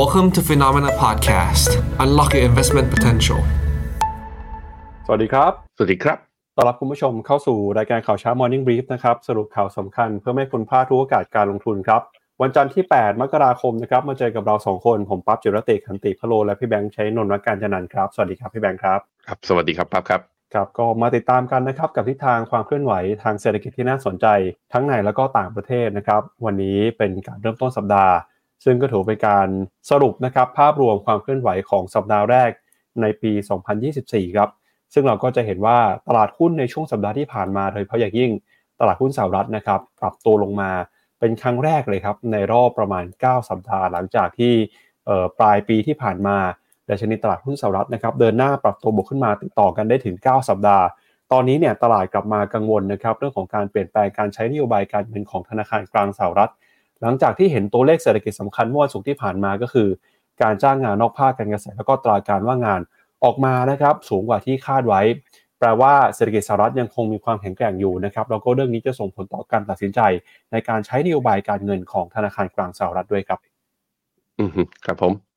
Welcome to Phenomena Podcast. Unlock your investment potential. สวัสดีครับ สวัสดีครับ ต้อนรับคุณผู้ชมเข้าสู่รายการข่าวเช้า Morning Brief นะครับ สรุปข่าวสำคัญเพื่อไม่ให้คุณพลาดทุกโอกาสการลงทุนครับ วันจันทร์ที่ 8 มกราคมนะครับ มาเจอกับเรา 2 คน ผมปั๊บจิรติขันติพะโล และพี่แบงค์ใช้นนท์วัฒน์การจันนันท์ครับ สวัสดีครับพี่แบงค์ครับ ครับ สวัสดีครับปั๊บครับครับก็มาติดตามกันนะครับกับทิศทางความเคลื่อนไหวทางเศรษฐกิจที่น่าสนใจ ทั้งในและก็ต่างประเทศนะครับ วันนี้เป็นการเริ่มต้นสัปดาห์ ซึ่งก็ถือเป็นการสรุปนะครับภาพรวมความเคลื่อนไหวของสัปดาห์แรกในปี 2024 ครับ ซึ่งเราก็จะเห็นว่าตลาดหุ้นในช่วงสัปดาห์ที่ผ่านมาโดยเฉพาะอย่างยิ่งตลาดหุ้นสหรัฐนะครับ ปรับตัวลงมาเป็นครั้งแรกเลยครับ ในรอบประมาณ 9 สัปดาห์ หลังจากที่ปลายปีที่ผ่านมาดัชนีตลาดหุ้นสหรัฐนะครับ เดินหน้าปรับตัวบวกขึ้นมาติดต่อกันได้ถึง 9 สัปดาห์ ตอนนี้เนี่ยตลาดกลับมากังวลนะครับเรื่องของการเปลี่ยนแปลงการใช้นโยบายการเงินของธนาคารกลางสหรัฐ หลังจากที่เห็นตัวเลขเศรษฐกิจสำคัญเมื่อวันศุกร์ที่ผ่านมาก็คือ การจ้างงานนอกภาคการเกษตรแล้วก็ตราการว่างงานออกมานะครับสูงกว่าที่คาดไว้ แปลว่าเศรษฐกิจสหรัฐยังคงมีความแข็งแกร่งอยู่นะครับแล้วก็เรื่องนี้จะส่งผลต่อการตัดสินใจ ในการใช้นโยบายการเงินของธนาคารกลางสหรัฐด้วยครับ อืมครับผม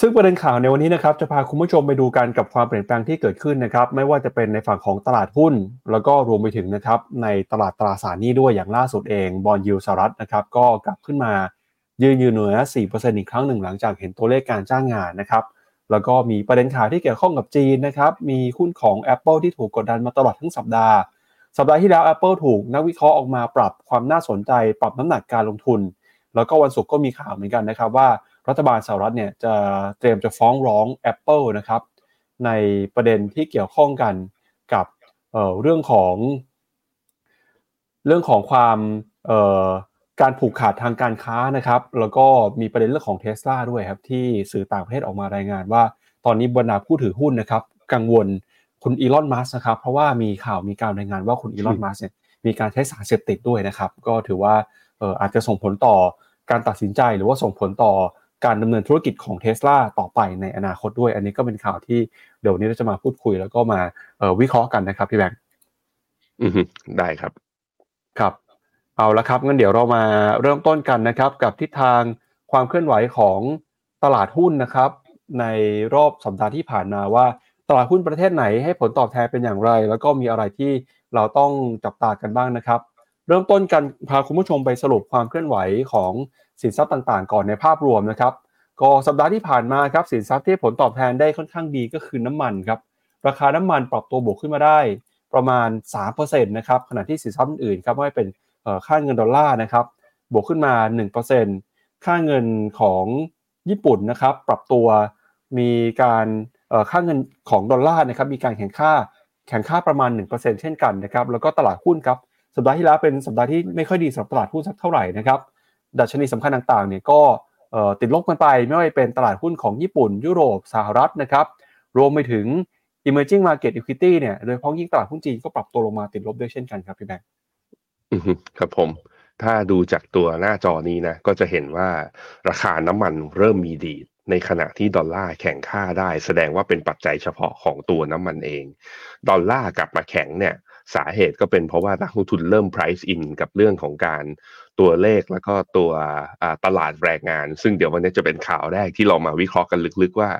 ซึ่งประเด็นข่าวในวันนี้นะครับจะพาคุณผู้ชมไปดูกันกับความเปลี่ยนแปลงที่เกิดขึ้นนะครับไม่ว่าจะเป็นในฝั่งของตลาดหุ้น แล้วก็รวมไปถึงนะครับในตลาดตราสารหนี้ด้วยอย่างล่าสุดเองบอลยูสหรัฐนะครับก็กลับขึ้นมายืนอยู่เหนือ 4%อีกครั้งหนึ่งหลังจากเห็นตัวเลขการจ้างงานนะครับแล้วก็มีประเด็นข่าวที่เกี่ยวข้องกับจีนนะครับมีหุ้นของ Apple ที่ถูกกดดันมาตลอดทั้งสัปดาห์ สัปดาห์ที่แล้ว Apple ถูกนักวิเคราะห์ออกมาปรับความน่าสนใจ ปรับน้ำหนักการลงทุน แล้วก็วันศุกร์ก็มีข่าวเหมือนกันนะครับว่า รัฐบาลสหรัฐเนี่ยจะเตรียมจะฟ้องร้อง Apple นะครับในประเด็นที่เกี่ยวข้องกันกับเเรื่องของ เรื่องของความการผูกขาดทางการค้านะครับ แล้วก็มีประเด็นเรื่องของเทสลาด้วยครับ ที่สื่อต่างประเทศออกมารายงานว่า ตอนนี้บรรดาผู้ถือหุ้นนะครับ กังวลคุณอีลอนมัสนะครับ เพราะว่ามีข่าวมีการรายงานว่าคุณอีลอนมัสเนี่ยมีการใช้สารเสพติดด้วยนะครับ ก็ถือว่าอาจจะส่งผลต่อการตัดสินใจหรือว่าส่งผลต่อ การดำเนินธุรกิจของเท s l a ต่อไปในอนาคตด้วย อันนี้ก็เป็นข่าวที่เดี๋ยวนี้เราจะมาพูดคุยแล้วก็มาวิเคราะห์กันนะครับพี่แบงค์อืมได้ครับ ครับ เอาละครับงั้นเดี๋ยวเรามาเริ่มต้นกันนะครับ กับทิศทางความเคลื่อนไหวของตลาดหุ้นนะครับ ในรอบสัปดาห์ที่ผ่านมาว่าตลาดหุ้นประเทศไหนให้ผลตอบแทนเป็นอย่างไร แล้วก็มีอะไรที่เราต้องจับตากันบ้างนะครับ เริ่มต้นกันพาคุณผู้ชมไปสรุปความเคลื่อนไหวของสินทรัพย์ต่างๆ ก่อนในภาพรวมนะครับ ก็สัปดาห์ที่ผ่านมาครับสินทรัพย์ที่ผลตอบแทนได้ค่อนข้างดีก็คือน้ำมันครับราคาน้ำมันปรับตัวบวกขึ้นมาได้ประมาณ3%นะครับขณะที่สินทรัพย์อื่นครับไม่เป็นค่าเงินดอลลาร์นะครับบวกขึ้นมา 1%ค่าเงินของญี่ปุ่นนะครับปรับตัวมีการค่าเงินของดอลลาร์นะครับมีการแข่งค่าแข่งค่าประมาณ 1%เช่นกันนะครับแล้วก็ตลาดหุ้นครับ สัปดาห์ที่แล้วเป็นสัปดาห์ที่ไม่ค่อยดีสำหรับตลาดหุ้นสักเท่าไหร่นะครับดัชนีสำคัญต่างๆเนี่ยก็ติดลบกันไปไม่ว่าจะเป็นตลาดหุ้นของญี่ปุ่น ยุโรปสหรัฐนะครับรวมไปถึง emerging market equity เนี่ยโดยเฉพาะยิ่งตลาดหุ้นจีนก็ปรับตัวลงมาติดลบด้วยเช่นกันครับพี่แบงค์ครับผม ถ้าดูจากตัวหน้าจอนี้นะ ก็จะเห็นว่าราคาน้ำมันเริ่มมีดีดในขณะที่ดอลลาร์แข่งค่าได้ แสดงว่าเป็นปัจจัยเฉพาะของตัวน้ำมันเอง ดอลลาร์กลับมาแข็งเนี่ย สาเหตุก็เป็นเพราะว่านักลงทุนเริ่ม price in กับเรื่องของการตัวเลขแล้วก็ตัวตลาดแรงงาน ซึ่งเดี๋ยววันนี้จะเป็นข่าวแรกที่เรามาวิเคราะห์กันลึกๆว่า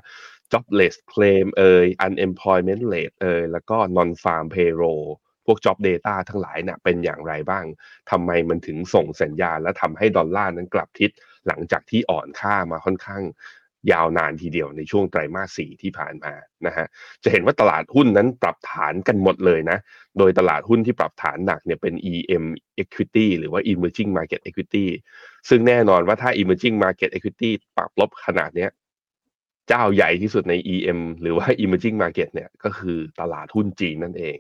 jobless claim เอ่ย unemployment rate เอ่ยแล้วก็ non farm payroll พวก job data ทั้งหลายเนี่ยเป็นอย่างไรบ้างทำไมมันถึงส่งสัญญาณและทำให้ดอลลาร์นั้นกลับทิศหลังจากที่อ่อนค่ามาค่อนข้าง ยาวนานทีเดียวในช่วงไตรมาสสี่ที่ผ่านมานะฮะจะเห็นว่าตลาดหุ้นนั้นปรับฐานกันหมดเลยนะ โดยตลาดหุ้นที่ปรับฐานหนักเนี่ยเป็น EM Equity หรือว่า Emerging Market Equity ซึ่งแน่นอนว่าถ้า Emerging Market Equity ปรับลบขนาดเนี้ยเจ้าใหญ่ที่สุดใน EM หรือว่า Emerging Market เนี่ยก็คือตลาดหุ้นจีนนั่นเอง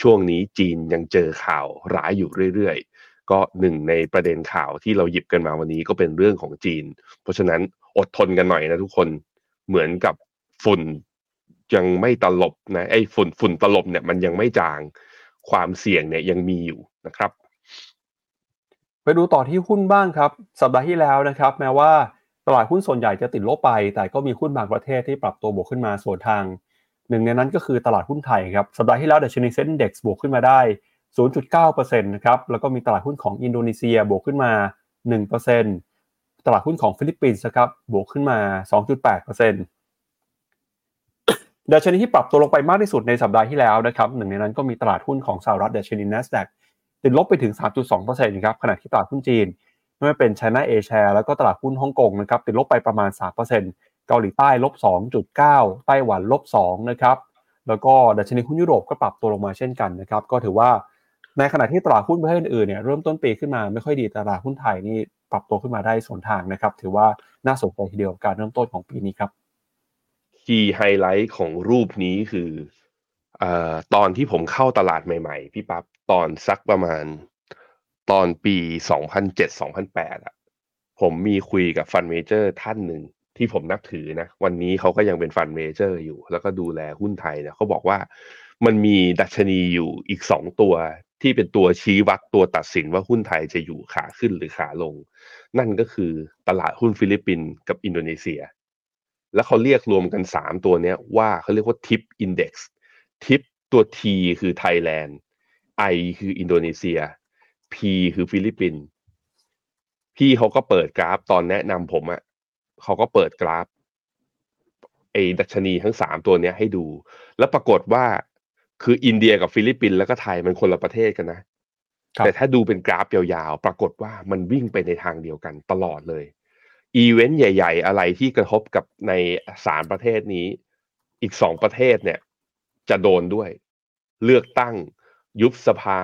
ช่วงนี้จีนยังเจอข่าวร้ายอยู่เรื่อยๆ ก็หนึ่งในประเด็นข่าวที่เราหยิบกันมาวันนี้ก็เป็นเรื่องของจีน เพราะฉะนั้น อดทนกันหน่อยนะทุกคนเหมือนกับฝุ่นยังไม่ตลบนะไอ้ฝุ่นฝุ่นตลบเนี่ยมันยังไม่จางความเสี่ยงเนี่ยยังมีอยู่นะครับ ไปดูต่อที่หุ้นบ้างครับ สัปดาห์ที่แล้วนะครับ แม้ว่าตลาดหุ้นส่วนใหญ่จะติดลบไป แต่ก็มีหุ้นบางประเทศที่ปรับตัวบวกขึ้นมาสวนทาง หนึ่งในนั้นก็คือตลาดหุ้นไทยครับสัปดาห์ที่แล้วดัชนี SET Index บวกขึ้นมาได้ 0.9%นะครับแล้วก็มีตลาดหุ้นของอินโดนีเซียบวกขึ้นมา 1% ตลาดหุ้นของฟิลิปปินส์ครับบวกขึ้นมา 2.8%ดัชนีที่ปรับตัวลงไปมากที่สุดในสัปดาห์ที่แล้วนะครับหนึ่งในนั้นก็มีตลาดหุ้นของสหรัฐดัชนี NASDAQ ติดลบไปถึง 3.2%ครับขณะที่ตลาดหุ้นจีนไม่ว่าเป็น China A share แล้วก็ตลาดหุ้นฮ่องกงนะครับติดลบไปประมาณ 3%เกาหลีใต้ลบ 2.9 ไต้หวันลบ2นะครับแล้วก็ดัชนีหุ้นยุโรปก็ปรับตัวลงมาเช่นกันนะครับก็ถือว่าในขณะที่ตลาดหุ้นประเทศอื่นเนี่ยเริ่มต้นปีขึ้นมาไม่ค่อยดีตลาดหุ้นไทยนี่ รับตัวขึ้นมาได้สวนทางนะครับ ถือว่าน่าสนใจทีเดียวการเริ่มต้นของปีนี้ครับคีย์ไฮไลท์ของรูปนี้คือเอ่อตอนที่ผมเข้าตลาดใหม่ๆ พี่ปับ๊บตอนสักประมาณตอนปี 2007-2008อะผมมีคุยกับ fund manager ท่านหนึ่งที่ผมนับถือนะ วันนี้เขาก็ยังเป็น fund manager อยู่ แล้วก็ดูแลหุ้นไทยเนี่ยเขาบอกว่ามันมีดัชนีอยู่อีกสองตัว ที่เป็นตัวชี้วัดตัวตัดสินว่าหุ้นไทยจะอยู่ขาขึ้นหรือขาลง นั่นก็คือตลาดหุ้นฟิลิปปินส์กับอินโดนีเซีย แล้วเขาเรียกรวมกันสามตัวเนี้ยว่าเขาเรียกว่าทิปอินเด็กซ์ทิปตัว T คือไทยแลนด์ I คืออินโดนีเซีย P คือฟิลิปปินส์พี่เขาก็เปิดกราฟตอนแนะนำผมอะเขาก็เปิดกราฟไอ้ดัชนีทั้งสามตัวเนี้ยให้ดู แล้วปรากฏว่า คืออินเดียกับฟิลิปปินส์แล้วก็ไทยมันคนละประเทศกันนะครับแต่ถ้าดูเป็นกราฟยาวๆ ปรากฏว่ามันวิ่งไปในทางเดียวกันตลอดเลย อีเวนต์ใหญ่ ๆ อะไรที่กระทบกับในสามประเทศนี้ อีกสองประเทศเนี่ย จะโดนด้วย เลือกตั้ง ยุบสภา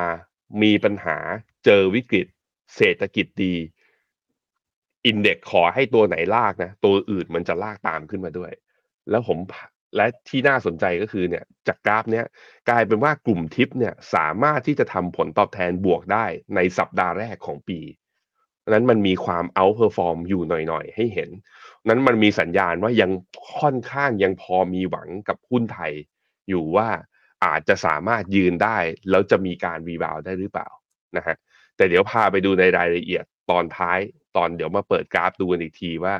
มีปัญหา เจอวิกฤต เศรษฐกิจดี อินเด็กขอให้ตัวไหนลากนะ ตัวอื่นมันจะลากตามขึ้นมาด้วย แล้วผม และที่น่าสนใจก็คือเนี่ยจากกราฟเนี้ยกลายเป็นว่ากลุ่มทิปเนี่ยสามารถที่จะทำผลตอบแทนบวกได้ในสัปดาห์แรกของปีนั้นมันมีความ outperform อยู่หน่อยๆ ให้เห็น นั้นมันมีสัญญาณว่ายังค่อนข้างยังพอมีหวังกับหุ้นไทย อยู่ว่าอาจจะสามารถยืนได้ แล้วจะมีการรีบาวได้หรือเปล่านะฮะแต่เดี๋ยวพาไปดูในรายละเอียดตอนท้าย ตอนเดี๋ยวมาเปิดกราฟดูกันอีกทีว่า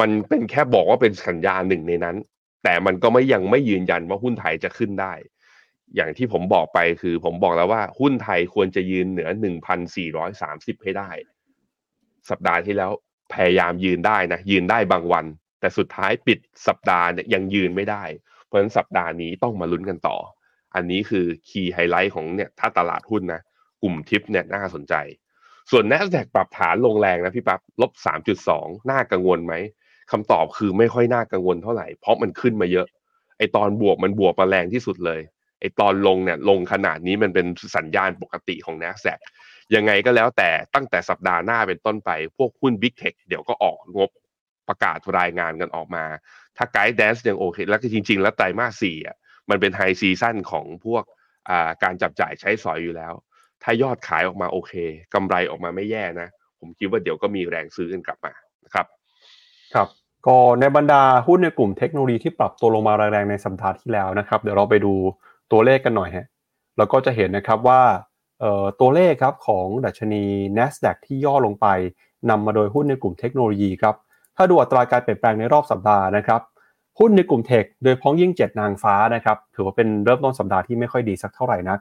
มันเป็นแค่บอกว่าเป็นสัญญาณหนึ่งในนั้น แต่มันก็ไม่ยังไม่ยืนยันว่าหุ้นไทยจะขึ้นได้ อย่างที่ผมบอกไปคือผมบอกแล้วว่าหุ้นไทยควรจะยืนเหนือ 1,430 ให้ได้ สัปดาห์ที่แล้วพยายามยืนได้นะ ยืนได้บางวัน แต่สุดท้ายปิดสัปดาห์เนี่ยยังยืนไม่ได้ เพราะฉะนั้นสัปดาห์นี้ต้องมาลุ้นกันต่อ อันนี้คือคีย์ไฮไลท์ของเนี่ยถ้าตลาดหุ้นนะกลุ่มทิปเนี่ยน่าสนใจ ส่วน NASDAQ ปรับฐานลงแรงนะพี่ปั๊บลบ3.2 น่ากังวลไหม คำตอบคือไม่ค่อยน่ากังวลเท่าไหร่ เพราะมันขึ้นมาเยอะ ไอตอนบวกมันบวกมาแรงที่สุดเลย ไอตอนลงเนี่ยลงขนาดนี้มันเป็นสัญญาณปกติของ NASDAQ ยังไงก็แล้วแต่ตั้งแต่สัปดาห์หน้าเป็นต้นไป พวกหุ้น Big Tech เดี๋ยวก็ออกงบประกาศรายงานกันออกมา ถ้า guidance ยังโอเค แล้วก็จริง ๆ แล้วไตรมาสสี่อะมันเป็น high season ของพวกอ่าการจับจ่ายใช้สอยอยู่แล้ว ถ้ายอดขายออกมาโอเคกำไรออกมาไม่แย่นะ ผมคิดว่าเดี๋ยวก็มีแรงซื้อกันกลับมา ครับก็ในบรรดาหุ้นในกลุ่มเทคโนโลยีที่ปรับตัวลงมาแรงๆในสัปดาห์ที่แล้วนะครับ เดี๋ยวเราไปดูตัวเลขกันหน่อยฮะแล้วก็จะเห็นนะครับว่าตัวเลขครับของดัชนี NASDAQ ที่ย่อลงไปนำมาโดยหุ้นในกลุ่มเทคโนโลยีครับถ้าดูอัตราการเปลี่ยนแปลงในรอบสัปดาห์นะครับหุ้นในกลุ่มเทคโดยพ้องยิ่ง 7 นางฟ้านะครับถือว่าเป็นเริ่มต้นสัปดาห์ที่ไม่ค่อยดีสักเท่าไหร่นัก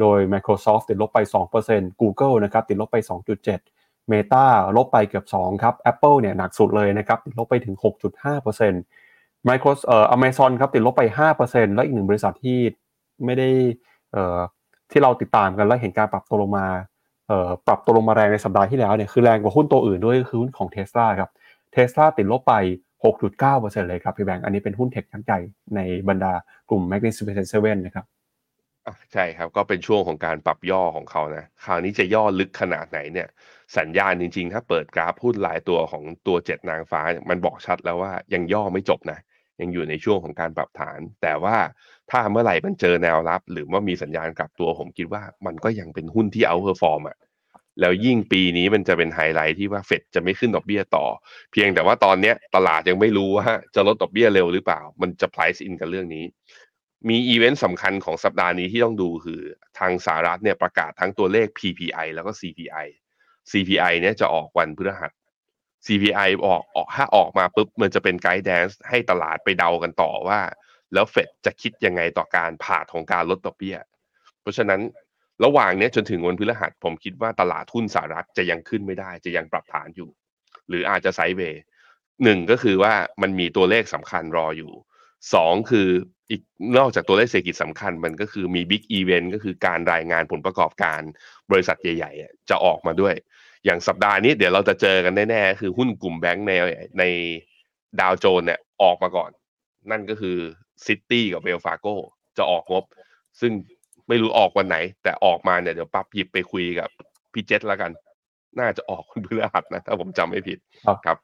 โดย Microsoft ติดลบไป 2% Google นะครับติดลบไป 2.7 Meta ลบไปเกือบ 2 ครับ Apple เนี่ยหนักสุดเลยนะครับติดลบไปถึง 6.5% Microsoft เอ่อ Amazon ครับติดลบไป 5%แล้วอีกหนึ่งบริษัทที่ไม่ได้เอ่อที่เราติดตามกันและเห็นการปรับตัวลงมาเอ่อปรับตัวลงมาแรงในสัปดาห์ที่แล้วเนี่ยคือแรงกว่าหุ้นตัวอื่นด้วยคือหุ้นของ Tesla ครับ Tesla ติดลบไป 6.9%เลยครับพี่แบงค์อันนี้เป็นหุ้นเทคชั้นใหญ่ในบรรดากลุ่ม Magnificent Seven นะครับอะใช่ครับก็เป็นช่วงของการปรับย่อของเขานะคราวนี้จะย่อลึกขนาดไหนเนี่ย สัญญาณจริง ๆ ถ้าเปิดกราฟหุ้นหลายตัวของตัวเจ็ดนางฟ้ามันบอกชัดแล้วว่ายังย่อไม่จบนะ ยังอยู่ในช่วงของการปรับฐาน แต่ว่าถ้าเมื่อไหร่มันเจอแนวรับ หรือว่ามีสัญญาณกลับตัวผมคิดว่ามันก็ยังเป็นหุ้นที่ outperform อะแล้วยิ่งปีนี้มันจะเป็นไฮไลท์ที่ว่าเฟดจะไม่ขึ้นดอกเบี้ยต่อ เพียงแต่ว่าตอนเนี้ยตลาดยังไม่รู้ว่าจะลดดอกเบี้ยเร็วหรือเปล่า มันจะ price in กับเรื่องนี้ มีอีเวนต์สำคัญของสัปดาห์นี้ที่ต้องดูคือทางสหรัฐเนี่ยประกาศทั้งตัวเลข PPI แล้วก็ CPI CPI เนี่ยจะออกวันพฤหัส CPI ออกออกถ้าออกมาปุ๊บมันจะเป็น guidance ให้ตลาดไปเดากันต่อว่า แล้วเฟดจะคิดยังไงต่อการผ่าของการลดดอกเบี้ย เพราะฉะนั้นระหว่างเนี้ยจนถึงวันพฤหัสผมคิดว่าตลาดหุ้นสหรัฐจะยังขึ้นไม่ได้ จะยังปรับฐานอยู่ หรืออาจจะ sidewayหนึ่งก็คือว่ามันมีตัวเลขสำคัญรออยู่สองคือ อีกนอกจากตัวเลขเศรษฐกิจสำคัญมันก็คือมี big event ก็คือการรายงานผลประกอบการบริษัทใหญ่ ๆ จะออกมาด้วย อย่างสัปดาห์นี้เดี๋ยวเราจะเจอกันแน่ๆคือหุ้นกลุ่มแบงก์ในในดาวโจนส์เนี่ยออกมาก่อน นั่นก็คือ Citi กับ Wells Fargo จะออกงบ ซึ่งไม่รู้ออกวันไหน แต่ออกมาเนี่ยเดี๋ยวปั๊บหยิบไปคุยกับพี่เจษแล้วกัน น่าจะออกคุณพฤหัสนะ ถ้าผมจำไม่ผิดครับ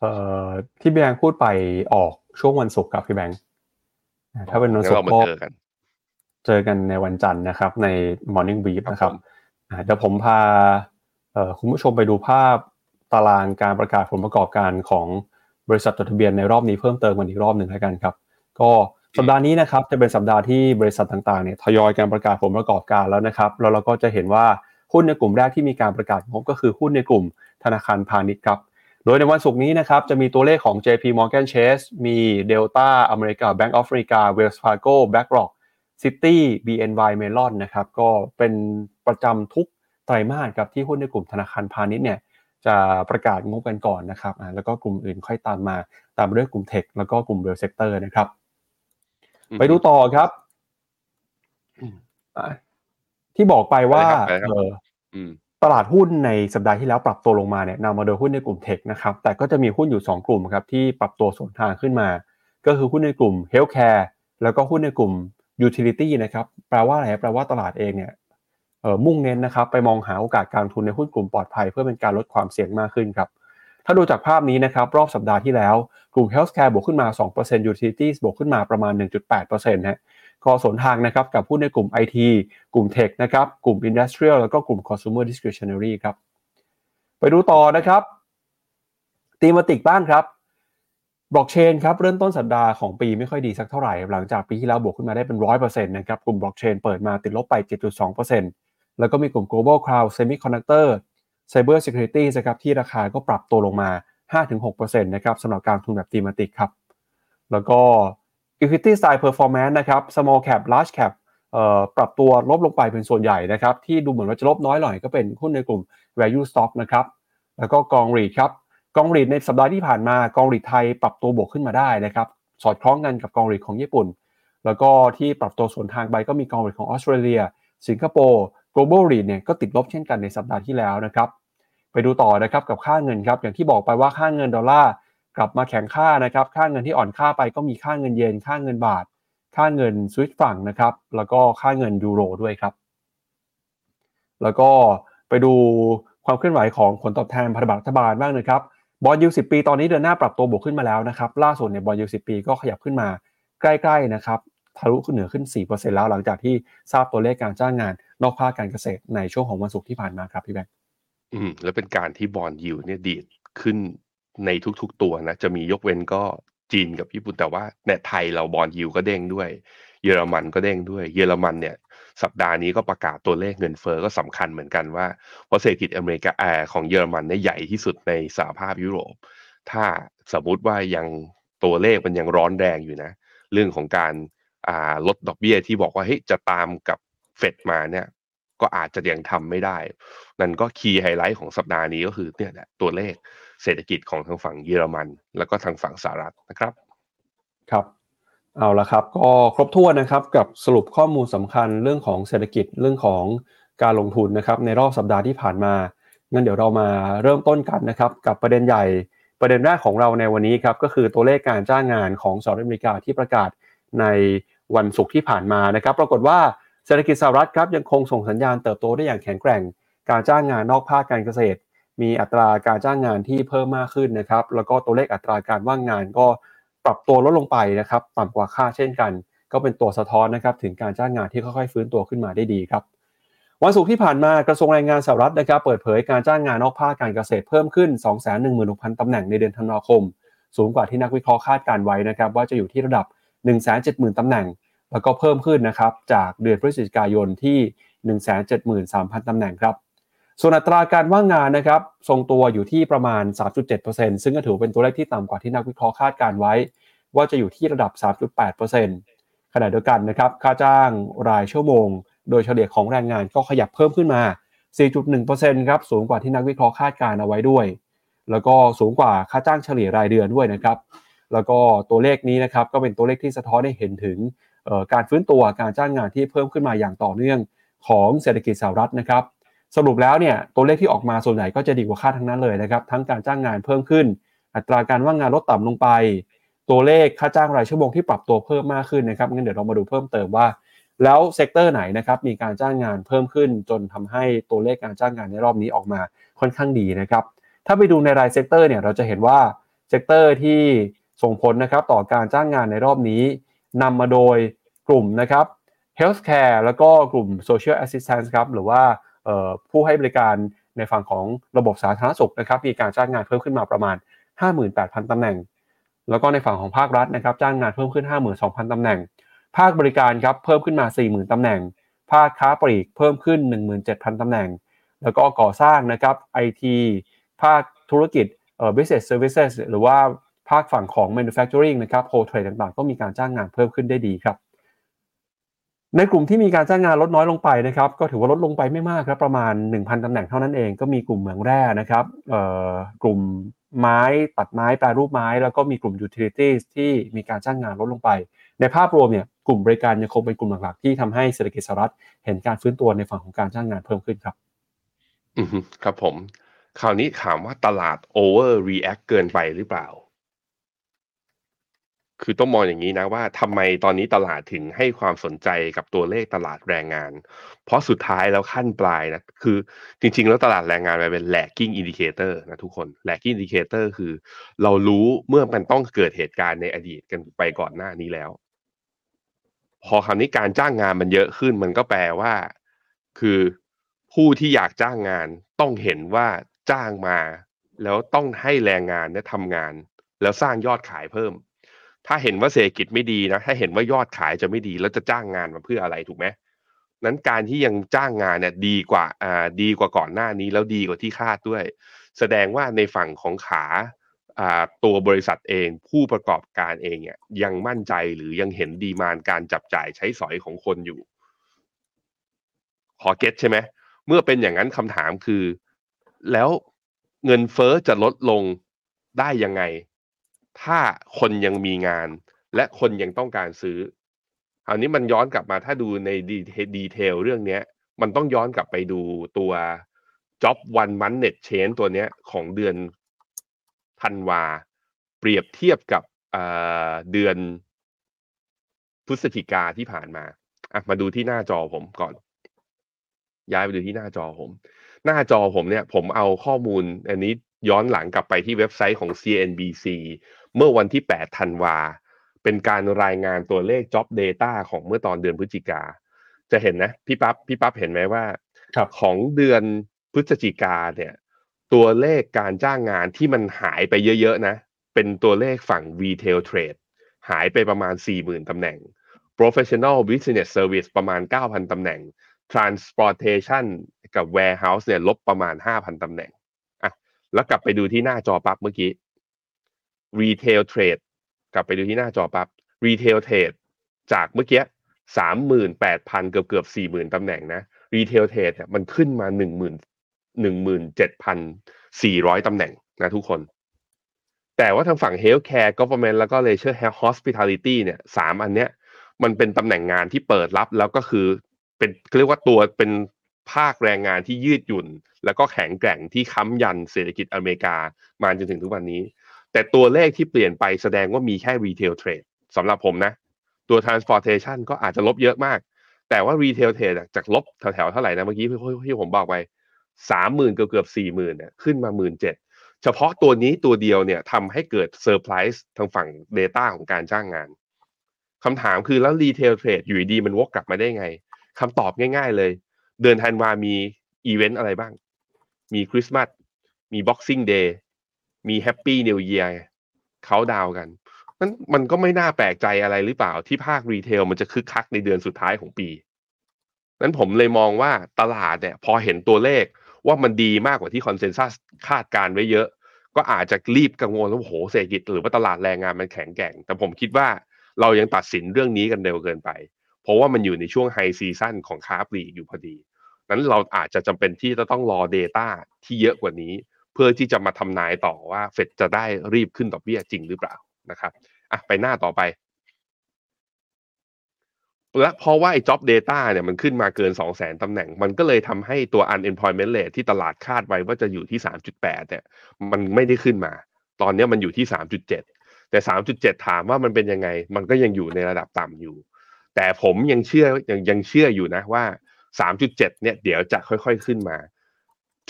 เอ่อที่แบงค์พูดไปออกช่วงวันศุกร์กับพี่แบงค์ ถ้าเป็นวันศุกร์ก็เจอกันเจอกันในวันจันทร์นะครับ ใน Morning Brief นะครับเดี๋ยวผมพาคุณผู้ชมไปดูภาพตารางการประกาศผลประกอบการของบริษัทจดทะเบียนในรอบนี้เพิ่มเติมกันอีกรอบหนึ่งแล้วกันครับ ก็สัปดาห์นี้นะครับจะเป็นสัปดาห์ที่บริษัทต่างๆเนี่ยทยอยการประกาศผลประกอบการแล้วนะครับแล้วเราก็จะเห็นว่าหุ้นในกลุ่มแรกที่มีการประกาศงบก็คือหุ้นในกลุ่มธนาคารพาณิชย์ครับ โดยในวันศุกร์นี้นะครับจะมีตัวเลขของ JP Morgan Chase มี Delta อเมริกา Bank of America Wells Fargo BlackRock Citi BNY Mellon นะครับก็เป็นประจำทุกไตรมาสครับที่หุ้นในกลุ่มธนาคารพาณิชย์เนี่ยจะประกาศงบกันก่อนนะครับแล้วก็กลุ่มอื่นค่อยตามมาตามด้วยกลุ่ม tech แล้วก็กลุ่ม real sector นะครับ ไปดูต่อครับ ที่บอกไปว่า ตลาดหุ้นในสัปดาห์ที่แล้วปรับตัวลงมาเนี่ยนำมาโดยหุ้นในกลุ่ม tech นะครับแต่ก็จะมีหุ้นอยู่ 2 กลุ่มครับที่ปรับตัวสวนทางขึ้นมา ก็คือหุ้นในกลุ่ม healthcare แล้วก็หุ้นในกลุ่ม utility นะครับแปลว่าอะไรแปลว่าตลาดเองเนี่ยมุ่งเน้นนะครับไปมองหาโอกาสการลงทุนในหุ้นกลุ่มปลอดภัย เพื่อเป็นการลดความเสี่ยงมากขึ้นครับถ้าดูจากภาพนี้นะครับรอบสัปดาห์ที่แล้วกลุ่ม Healthcare บวกขึ้นมา 2% Utilities บวกขึ้นมาประมาณ 1.8%ฮะ ก็สนทางนะครับกับหุ้นในกลุ่ม IT กลุ่ม Tech นะครับกลุ่ม Industrial แล้วก็กลุ่ม Consumer Discretionary ครับไปดูต่อนะครับตีมาติกบ้างครับบล็อกเชนครับเริ่มต้นสัปดาห์ของปีไม่ค่อยดีสักเท่าไหร่ หลังจากปีที่แล้วบวกขึ้นมาได้เป็น100%นะครับกลุ่มบล็อกเชนเปิดมาติดลบไป 7.2%แล้วก็มีกลุ่ม global cloud semiconductor cyber security นะครับที่ราคาก็ปรับตัวลงมา 5-6%นะครับสำหรับการทุนแบบตีมาติกครับแล้วก็ equity style performance นะครับ small cap large cap ปรับตัวลบลงไปเป็นส่วนใหญ่นะครับ ที่ดูเหมือนว่าจะลบน้อยหน่อยก็เป็นหุ้นในกลุ่ม value stock นะครับแล้วก็กองรีดครับกองรีดในสัปดาห์ที่ผ่านมากองรีดไทยปรับตัวบวกขึ้นมาได้นะครับสอดคล้องกันกับกองรีดของญี่ปุ่น แล้วก็ที่ปรับตัวส่วนทางไปก็มีกองรีดของออสเตรเลีย สิงคโปร์ global REIT เนี่ยก็ติดลบเช่นกันในสัปดาห์ที่แล้วนะครับไปดูต่อนะครับกับค่าเงินครับอย่างที่บอกไปว่าค่าเงินดอลลาร์ กลับมาแข็งค่านะครับ ค่าเงินที่อ่อนค่าไปก็มีค่าเงินเยน ค่าเงินบาท ค่าเงินสวิตฝั่งนะครับ แล้วก็ค่าเงินยูโรด้วยครับ แล้วก็ไปดูความเคลื่อนไหวของผลตอบแทนพันธบัตรรัฐบาลบ้างนะครับ บอลยูสิปีตอนนี้เดือนหน้าปรับตัวบวกขึ้นมาแล้วนะครับ ล่าสุดในบอลยูสิปีก็ขยับขึ้นมาใกล้ๆนะครับ ทะลุขึ้นเหนือขึ้น 4%แล้วหลังจากที่ทราบตัวเลขการจ้างงาน นอกภาคการเกษตรในช่วงของวันศุกร์ที่ผ่านมาครับพี่แบงค์ อืม แล้วเป็นการที่ bond yield เนี่ยดีดขึ้น ในทุกๆตัวนะจะมียกเว้นก็จีนกับญี่ปุ่นแต่ว่าเนี่ยไทยเรา bond yield ก็เด้งด้วย เยอรมันก็เด้งด้วย เยอรมันเนี่ย สัปดาห์นี้ก็ประกาศตัวเลขเงินเฟ้อก็สำคัญเหมือนกันว่าเพราะเศรษฐกิจอเมริกาแอร์ของเยอรมันเนี่ยใหญ่ที่สุดในสหภาพยุโรป ถ้าสมมุติว่ายังตัวเลขมันยังร้อนแรงอยู่นะ เรื่องของการลดดอกเบี้ยที่บอกว่าเฮ้ยจะตามกับเฟดมาเนี่ย ก็อาจจะยังทำไม่ได้ นั่นก็ key highlight ของสัปดาห์นี้ก็คือเนี่ยแหละตัวเลขเศรษฐกิจของทางฝั่งเยอรมัน แล้วก็ทางฝั่งสหรัฐนะครับครับเอาละครับก็ครบถ้วนนะครับกับสรุปข้อมูลสำคัญเรื่องของเศรษฐกิจเรื่องของการลงทุนนะครับในรอบสัปดาห์ที่ผ่านมางั้นเดี๋ยวเรามาเริ่มต้นกันนะครับกับประเด็นใหญ่ประเด็นแรกของเราในวันนี้ครับก็คือตัวเลขการจ้างงานของสหรัฐอเมริกาที่ประกาศในวันศุกร์ที่ผ่านมานะครับ ปรากฏว่า เศรษฐกิจสหรัฐครับยังคงส่งสัญญาณเติบโตได้อย่างแข็งแกร่ง การจ้างงานนอกภาคการเกษตร มีอัตราการจ้างงานที่เพิ่มมากขึ้นนะครับ แล้วก็ตัวเลขอัตราการว่างงานก็ปรับตัวลดลงไปนะครับต่ำกว่าค่าเช่นกัน ก็เป็นตัวสะท้อนนะครับถึงการจ้างงานที่ค่อยๆ ฟื้นตัวขึ้นมาได้ดีครับวันศุกร์ที่ผ่านมากระทรวงแรงงานสหรัฐนะครับเปิดเผยการจ้างงานนอกภาคการเกษตรเพิ่มขึ้น 216,000 ตำแหน่งในเดือนธันวาคม สูงกว่าที่นักวิเคราะห์คาดการไว้นะครับว่าจะอยู่ที่ระดับ 170,000 ตำแหน่ง แล้วก็เพิ่มขึ้นนะครับจากเดือนพฤศจิกายนที่ 173,000 ตำแหน่งครับส่วนอัตราการว่างงานนะครับทรงตัวอยู่ที่ประมาณ 3.7%ซึ่งก็ถือเป็นตัวเลขที่ต่ำกว่าที่นักวิเคราะห์คาดการไว้ ว่าจะอยู่ที่ระดับ 3.8%ขณะเดียวกันนะครับค่าจ้างรายชั่วโมง โดยเฉลี่ยของแรงงานก็ขยับเพิ่มขึ้นมา 4.1%ครับสูงกว่าที่นักวิเคราะห์คาดการเอาไว้ด้วย แล้วก็สูงกว่าค่าจ้างเฉลี่ยรายเดือนด้วยนะครับ แล้วก็ตัวเลขนี้นะครับก็เป็นตัวเลขที่สะท้อนให้เห็นถึง การฟื้นตัวการจ้างงานที่เพิ่มขึ้นมาอย่างต่อเนื่องของเศรษฐกิจสหรัฐนะครับสรุปแล้วเนี่ยตัวเลขที่ออกมาส่วนใหญ่ก็จะดีกว่าคาดทั้งนั้นเลยนะครับทั้งการจ้างงานเพิ่มขึ้น อัตราการว่างงานลดต่ำลงไป ตัวเลขค่าจ้างรายชั่วโมงที่ปรับตัวเพิ่มมากขึ้นนะครับงั้นเดี๋ยวเรามาดูเพิ่มเติมว่า แล้ว sector ไหนนะครับมีการจ้างงานเพิ่มขึ้น จนทำให้ตัวเลขการจ้างงานในรอบนี้ออกมาค่อนข้างดีนะครับถ้าไปดูในราย sector เนี่ยเราจะเห็นว่า sector ที่ส่งผลนะครับต่อการจ้างงานในรอบนี้ นำมาโดยกลุ่มนะครับ healthcare แล้วก็กลุ่ม social assistance ครับหรือว่าผู้ให้บริการในฝั่งของระบบสาธารณสุขนะครับมีการจ้างงานเพิ่มขึ้นมาประมาณ 58,000 ตำแหน่ง แล้วก็ในฝั่งของภาครัฐนะครับจ้างงานเพิ่มขึ้น 52,000 ตำแหน่ง ภาคบริการครับเพิ่มขึ้นมา 40,000 ตำแหน่ง ภาคค้าปลีกเพิ่มขึ้น 17,000 ตำแหน่ง แล้วก็ก่อสร้างนะครับ IT ภาคธุรกิจเอ่อ business services หรือว่า ภาคฝั่งของ manufacturing นะครับ whole trade ต่างๆ ก็มีการจ้างงานเพิ่มขึ้นได้ดีครับ ในกลุ่มที่มีการจ้างงานลดน้อยลงไปนะครับ ก็ถือว่าลดลงไปไม่มากครับประมาณ 1,000ตำแหน่งเท่านั้นเอง ก็มีกลุ่มเหมืองแร่นะครับกลุ่มไม้ตัดไม้แปรรูปไม้ แล้วก็มีกลุ่ม utilities ที่มีการจ้างงานลดลงไป ในภาพรวมเนี่ยกลุ่มบริการยังคงเป็นกลุ่มหลักๆ ที่ทำให้เศรษฐกิจสหรัฐเห็นการฟื้นตัวในฝั่งของการจ้างงานเพิ่มขึ้นครับ อืมครับผม คราวนี้ถามว่าตลาด over react เกินไปหรือเปล่า คือต้องมองอย่างนี้นะว่าทำไมตอนนี้ตลาดถึงให้ความสนใจกับตัวเลขตลาดแรงงาน เพราะสุดท้ายแล้วขั้นปลายนะคือจริง ๆ แล้วตลาดแรงงานมันเป็น lagging indicator นะทุกคน lagging indicator คือ เรารู้เมื่อมันต้องเกิดเหตุการณ์ในอดีตกันไปก่อนหน้านี้แล้ว พอคราวนี้การจ้างงานมันเยอะขึ้น มันก็แปลว่า คือผู้ที่อยากจ้างงานต้องเห็นว่าจ้างมา แล้วต้องให้แรงงานเนี่ยทำงาน แล้วสร้างยอดขายเพิ่ม ถ้าเห็นว่าเศรษฐกิจไม่ดีนะ ถ้าเห็นว่ายอดขายจะไม่ดีแล้วจะจ้างงานมาเพื่ออะไรถูกไหมนั้นการที่ยังจ้างงานเนี่ยดีกว่าอ่าดีกว่าก่อนหน้านี้แล้วดีกว่าที่คาดด้วย แสดงว่าในฝั่งของขาอ่าตัวบริษัทเองผู้ประกอบการเองเนี่ยยังมั่นใจหรือยังเห็นดีมานการจับจ่ายใช้สอยของคนอยู่ขอเก็ตใช่ไหมเมื่อเป็นอย่างนั้นคำถามคือ แล้วเงินเฟ้อจะลดลงได้ยังไง ถ้าคนยังมีงาน และคนยังต้องการซื้อคราวนี้มันย้อนกลับมาถ้าดูในดีเทลเรื่องนี้มันต้องย้อนกลับไปดูตัว job one month net change ตัวเนี้ยของเดือนธันวา เปรียบเทียบกับเดือนพฤศจิกาที่ผ่านมาอะมาดูที่หน้าจอผมก่อน ย้ายไปดูที่หน้าจอผม หน้าจอผมเนี่ย ผมเอาข้อมูล อันนี้ย้อนหลังกลับไปที่เว็บไซต์ของ CNBC เมื่อวันที่ 8 ธันวา เป็นการรายงานตัวเลข Job Data ของเมื่อตอนเดือนพฤศจิกา จะเห็นนะพี่ปั๊บพี่ปั๊บเห็นไหมว่าของเดือนพฤศจิกาเนี่ย ตัวเลขการจ้างงานที่มันหายไปเยอะๆนะ เป็นตัวเลขฝั่ง Retail Trade หายไปประมาณ 40,000 ตำแหน่ง Professional Business Service ประมาณ 9,000 ตำแหน่ง Transportation กับ Warehouse เนี่ยลบประมาณ 5,000 ตำแหน่งอะแล้วกลับไปดูที่หน้าจอปั๊บเมื่อกี้ Retail Trade กลับไปดูที่หน้าจอปั๊บ Retail Trade จากเมื่อกี้สามหมื่นแปดพันเกือบเกือบสี่หมื่นตำแหน่งนะ Retail Trade เนี่ยมันขึ้นมาหนึ่งหมื่นหนึ่งหมื่นเจ็ดพันสี่ร้อยตำแหน่งนะทุกคน แต่ว่าทางฝั่ง Healthcare Government แล้วก็ Leisure Hospitality เนี่ยสามอันเนี้ยมันเป็นตำแหน่งงานที่เปิดรับแล้วก็คือเป็นเรียกว่าตัวเป็นภาคแรงงานที่ยืดหยุ่น แล้วก็แข็งแกร่งที่ค้ำยันเศรษฐกิจอเมริกามาจนถึงทุกวันนี้ แต่ตัวเลขที่เปลี่ยนไปแสดงว่ามีแค่ retail trade สำหรับผมนะ ตัว transportation ก็อาจจะลบเยอะมาก แต่ว่า retail trade จากลบแถวๆเท่าไหร่นะเมื่อกี้ที่ผมบอกไปสามหมื่นเกือบเกือบสี่หมื่นเนี่ยขึ้นมาหมื่นเจ็ดเฉพาะตัวนี้ตัวเดียวเนี่ยทำให้เกิดเซอร์ไพรส์ทางฝั่ง Data ของการจ้างงานคำถามคือแล้ว retail trade อยู่ดีมันวกกลับมาได้ไงคำตอบง่าย ๆเลย เดือนธันวามีอีเวนต์อะไรบ้าง มีคริสต์มาสมี Boxing Day มี Happy New Year countdown กันนั้นมันก็ไม่น่าแปลกใจอะไรหรือเปล่าที่ภาค retail มันจะคึกคักในเดือนสุดท้ายของปีนั้นผมเลยมองว่าตลาดเนี่ยพอเห็นตัวเลขว่ามันดีมากกว่าที่ consensus คาดการณ์ไว้เยอะ ก็อาจจะรีบกังวลว่าโหเศรษฐกิจหรือว่าตลาดแรงงานมันแข็งแกร่ง แต่ผมคิดว่าเรายังตัดสินเรื่องนี้กันเร็วเกินไป เพราะว่ามันอยู่ในช่วงไฮซีซั่นของค้าปลีกอยู่พอดี นั้นเราอาจจะจำเป็นที่จะต้องรอ Data ที่เยอะกว่านี้ เพื่อที่จะมาทำนายต่อว่าเฟดจะได้รีบขึ้นดอกเบี้ยจริงหรือเปล่านะครับอะไปหน้าต่อไป และเพราะว่าไอ้ job data เนี่ยมันขึ้นมาเกิน 2 0 0 0 0 0ตำแหน่ง มันก็เลยทำให้ตัว unemployment rate ที่ตลาดคาดไว้ว่าจะอยู่ที่ 3.8 เนี่ย มันไม่ได้ขึ้นมา ตอนนี้มันอยู่ที่ 3.7 แต่ 3.7 ถามว่ามันเป็นยังไง มันก็ยังอยู่ในระดับต่ำอยู่ แต่ผมยังเชื่อยังยังเชื่ออยู่นะว่า 3.7 เนี่ยเดี๋ยวจะค่อยๆขึ้นมา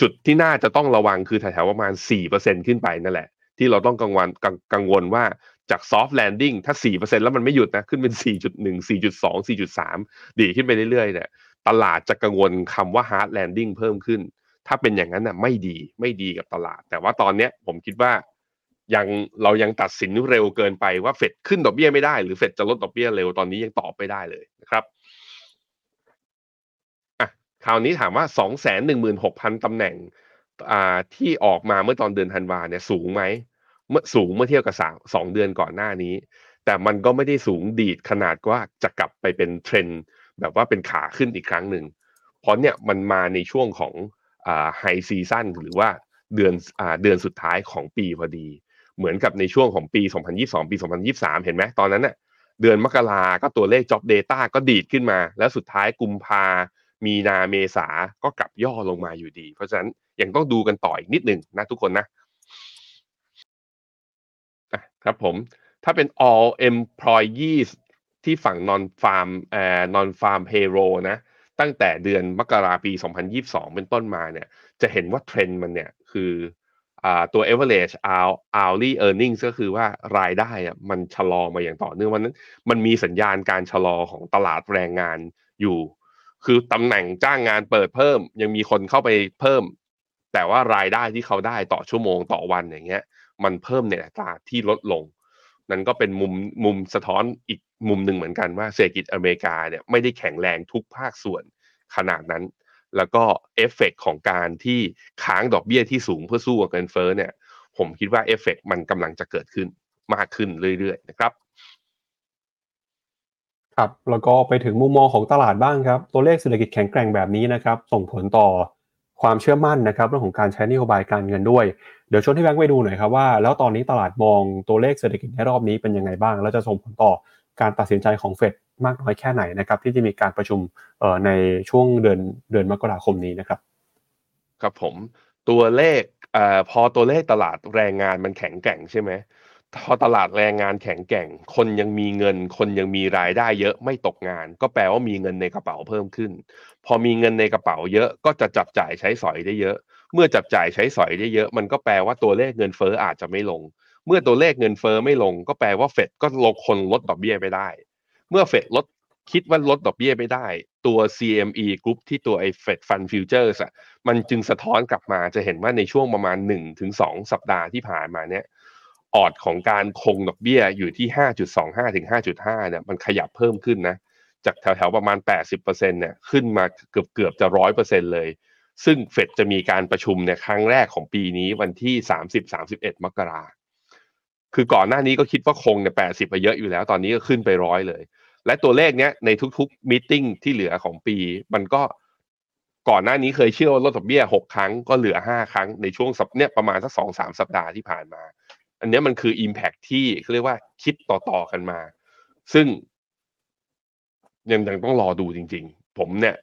จุดที่น่าจะต้องระวังคือแถวๆประมาณ 4%ขึ้นไปนั่นแหละ ที่เราต้องกังวลกกังวลว่าจาก soft landing ถ้า 4%แล้วมันไม่หยุดนะ ขึ้นเป็น 4.1 4.2 4.3 ดีขึ้นไปเรื่อยๆเนี่ยตลาดจะกังวลคำว่า hard landing เพิ่มขึ้น ถ้าเป็นอย่างนั้นน่ะไม่ดีไม่ดีกับตลาด แต่ว่าตอนเนี้ยผมคิดว่ายังเรายังตัดสินเร็วเกินไปว่าเฟดขึ้นดอกเบี้ยไม่ได้หรือเฟดจะลดดอกเบี้ยเร็วตอนนี้ยังตอบไม่ได้เลยนะครับ คราวนี้ถามว่า 216,000ตำแหน่งที่ออกมาเมื่อตอนเดือนธันวาเนี่ยสูงไหมเมื่อสูงเมื่อเทียบกับสสองเดือนก่อนหน้านี้ แต่มันก็ไม่ได้สูงดีดขนาดว่าจะกลับไปเป็นเทรนด์แบบว่าเป็นขาขึ้นอีกครั้งหนึ่งเพราะเนี่ยมันมาในช่วงของไฮซีซั่นหรือว่าเดือนอเดือนสุดท้ายของปีพอดี เหมือนกับในช่วงของปี 2022 ปี 2023 เห็นไหมตอนนั้นเน่ะเดือนมกราก็ตัวเลข Job Data ก็ดีดขึ้นมา แล้วสุดท้ายกุมภา มีนาเมษาก็กลับย่อลงมาอยู่ดี เพราะฉะนั้นยังต้องดูกันต่ออีกนิดหนึ่งนะทุกคนนะครับผมถ้าเป็น all employees ที่ฝั่ง non farm เอ่อ non farm payroll นะตั้งแต่เดือนมกราปี 2022 เป็นต้นมาเนี่ยจะเห็นว่าเทรนด์มันเนี่ยคืออ่าตัว average hourly earnings ก็คือว่ารายได้อะมันชะลอมาอย่างต่อเนื่องวันนั้น มันมีสัญญาณการชะลอของตลาดแรงงานอยู่ คือตำแหน่งจ้างงานเปิดเพิ่ม ยังมีคนเข้าไปเพิ่ม แต่ว่ารายได้ที่เขาได้ต่อชั่วโมงต่อวันอย่างเงี้ย มันเพิ่มในอัตราที่ลดลง นั่นก็เป็นมุมมุมสะท้อนอีกมุมหนึ่งเหมือนกันว่าเศรษฐกิจอเมริกาเนี่ยไม่ได้แข็งแรงทุกภาคส่วนขนาดนั้น แล้วก็เอฟเฟกของการที่ค้างดอกเบี้ยที่สูงเพื่อสู้กับเงินเฟ้อเนี่ย ผมคิดว่าเอฟเฟกมันกำลังจะเกิดขึ้นมากขึ้นเรื่อยๆนะครับ ครับแล้วก็ไปถึงมุมมองของตลาดบ้างครับ ตัวเลขเศรษฐกิจแข็งแกร่งแบบนี้นะครับ ส่งผลต่อความเชื่อมั่นนะครับเรื่องของการใช้นโยบายการเงินด้วย เดี๋ยวชวนที่แบงค์ไปดูหน่อยครับว่า แล้วตอนนี้ตลาดมองตัวเลขเศรษฐกิจในรอบนี้เป็นยังไงบ้าง แล้วจะส่งผลต่อการตัดสินใจของเฟดมากน้อยแค่ไหนนะครับ ที่จะมีการประชุมเอ่อในช่วงเดือนเดือนมกราคมนี้นะครับ ครับผมตัวเลขเอ่อพอตัวเลขตลาดแรงงานมันแข็งแกร่งใช่ไหม พอตลาดแรงงานแข็งแกร่ง คนยังมีเงิน คนยังมีรายได้เยอะไม่ตกงาน ก็แปลว่ามีเงินในกระเป๋าเพิ่มขึ้น พอมีเงินในกระเป๋าเยอะก็จะจับจ่ายใช้สอยได้เยอะ เมื่อจับจ่ายใช้สอยได้เยอะ มันก็แปลว่าตัวเลขเงินเฟ้ออาจจะไม่ลง เมื่อตัวเลขเงินเฟ้อไม่ลง ก็แปลว่าเฟดก็ลงคนลดดอกเบี้ยไปได้ เมื่อเฟดลดคิดว่าลดดอกเบี้ยไม่ได้ ตัว CME Group ที่ตัวไอ้ Fed Fund Futures อะมันจึงสะท้อนกลับมาจะเห็นว่าในช่วงประมาณ 1-2 สัปดาห์ที่ผ่านมาเนี่ย ออดของการคงดอกเบี้ยอยู่ที่ 5.25 ถึง 5.5 เนี่ยมันขยับเพิ่มขึ้นนะ จากแถวๆประมาณ 80%เนี่ยขึ้นมาเกือบเกือบจะ 100%เลย ซึ่งเฟดจะมีการประชุมเนี่ยครั้งแรกของปีนี้วันที่ 30-31 มกราคือก่อนหน้านี้ก็คิดว่าคงเนี่ย80ไปเยอะอยู่แล้ว ตอนนี้ก็ขึ้นไปร้อยเลย และตัวเลขเนี้ยในทุกๆมีติ้งที่เหลือของปี มันก็ก่อนหน้านี้เคยเชื่อว่าลดดอกเบี้ย 6 ครั้งก็เหลือ 5 ครั้งในช่วงสัปเนี่ยประมาณสักสองสามสัปดาห์ที่ผ่านมา อันนี้มันคือ Impact ที่เขาเรียกว่าคิดต่อๆกันมา ซึ่งยังยังต้องรอดูจริง ๆ ผมเนี่ย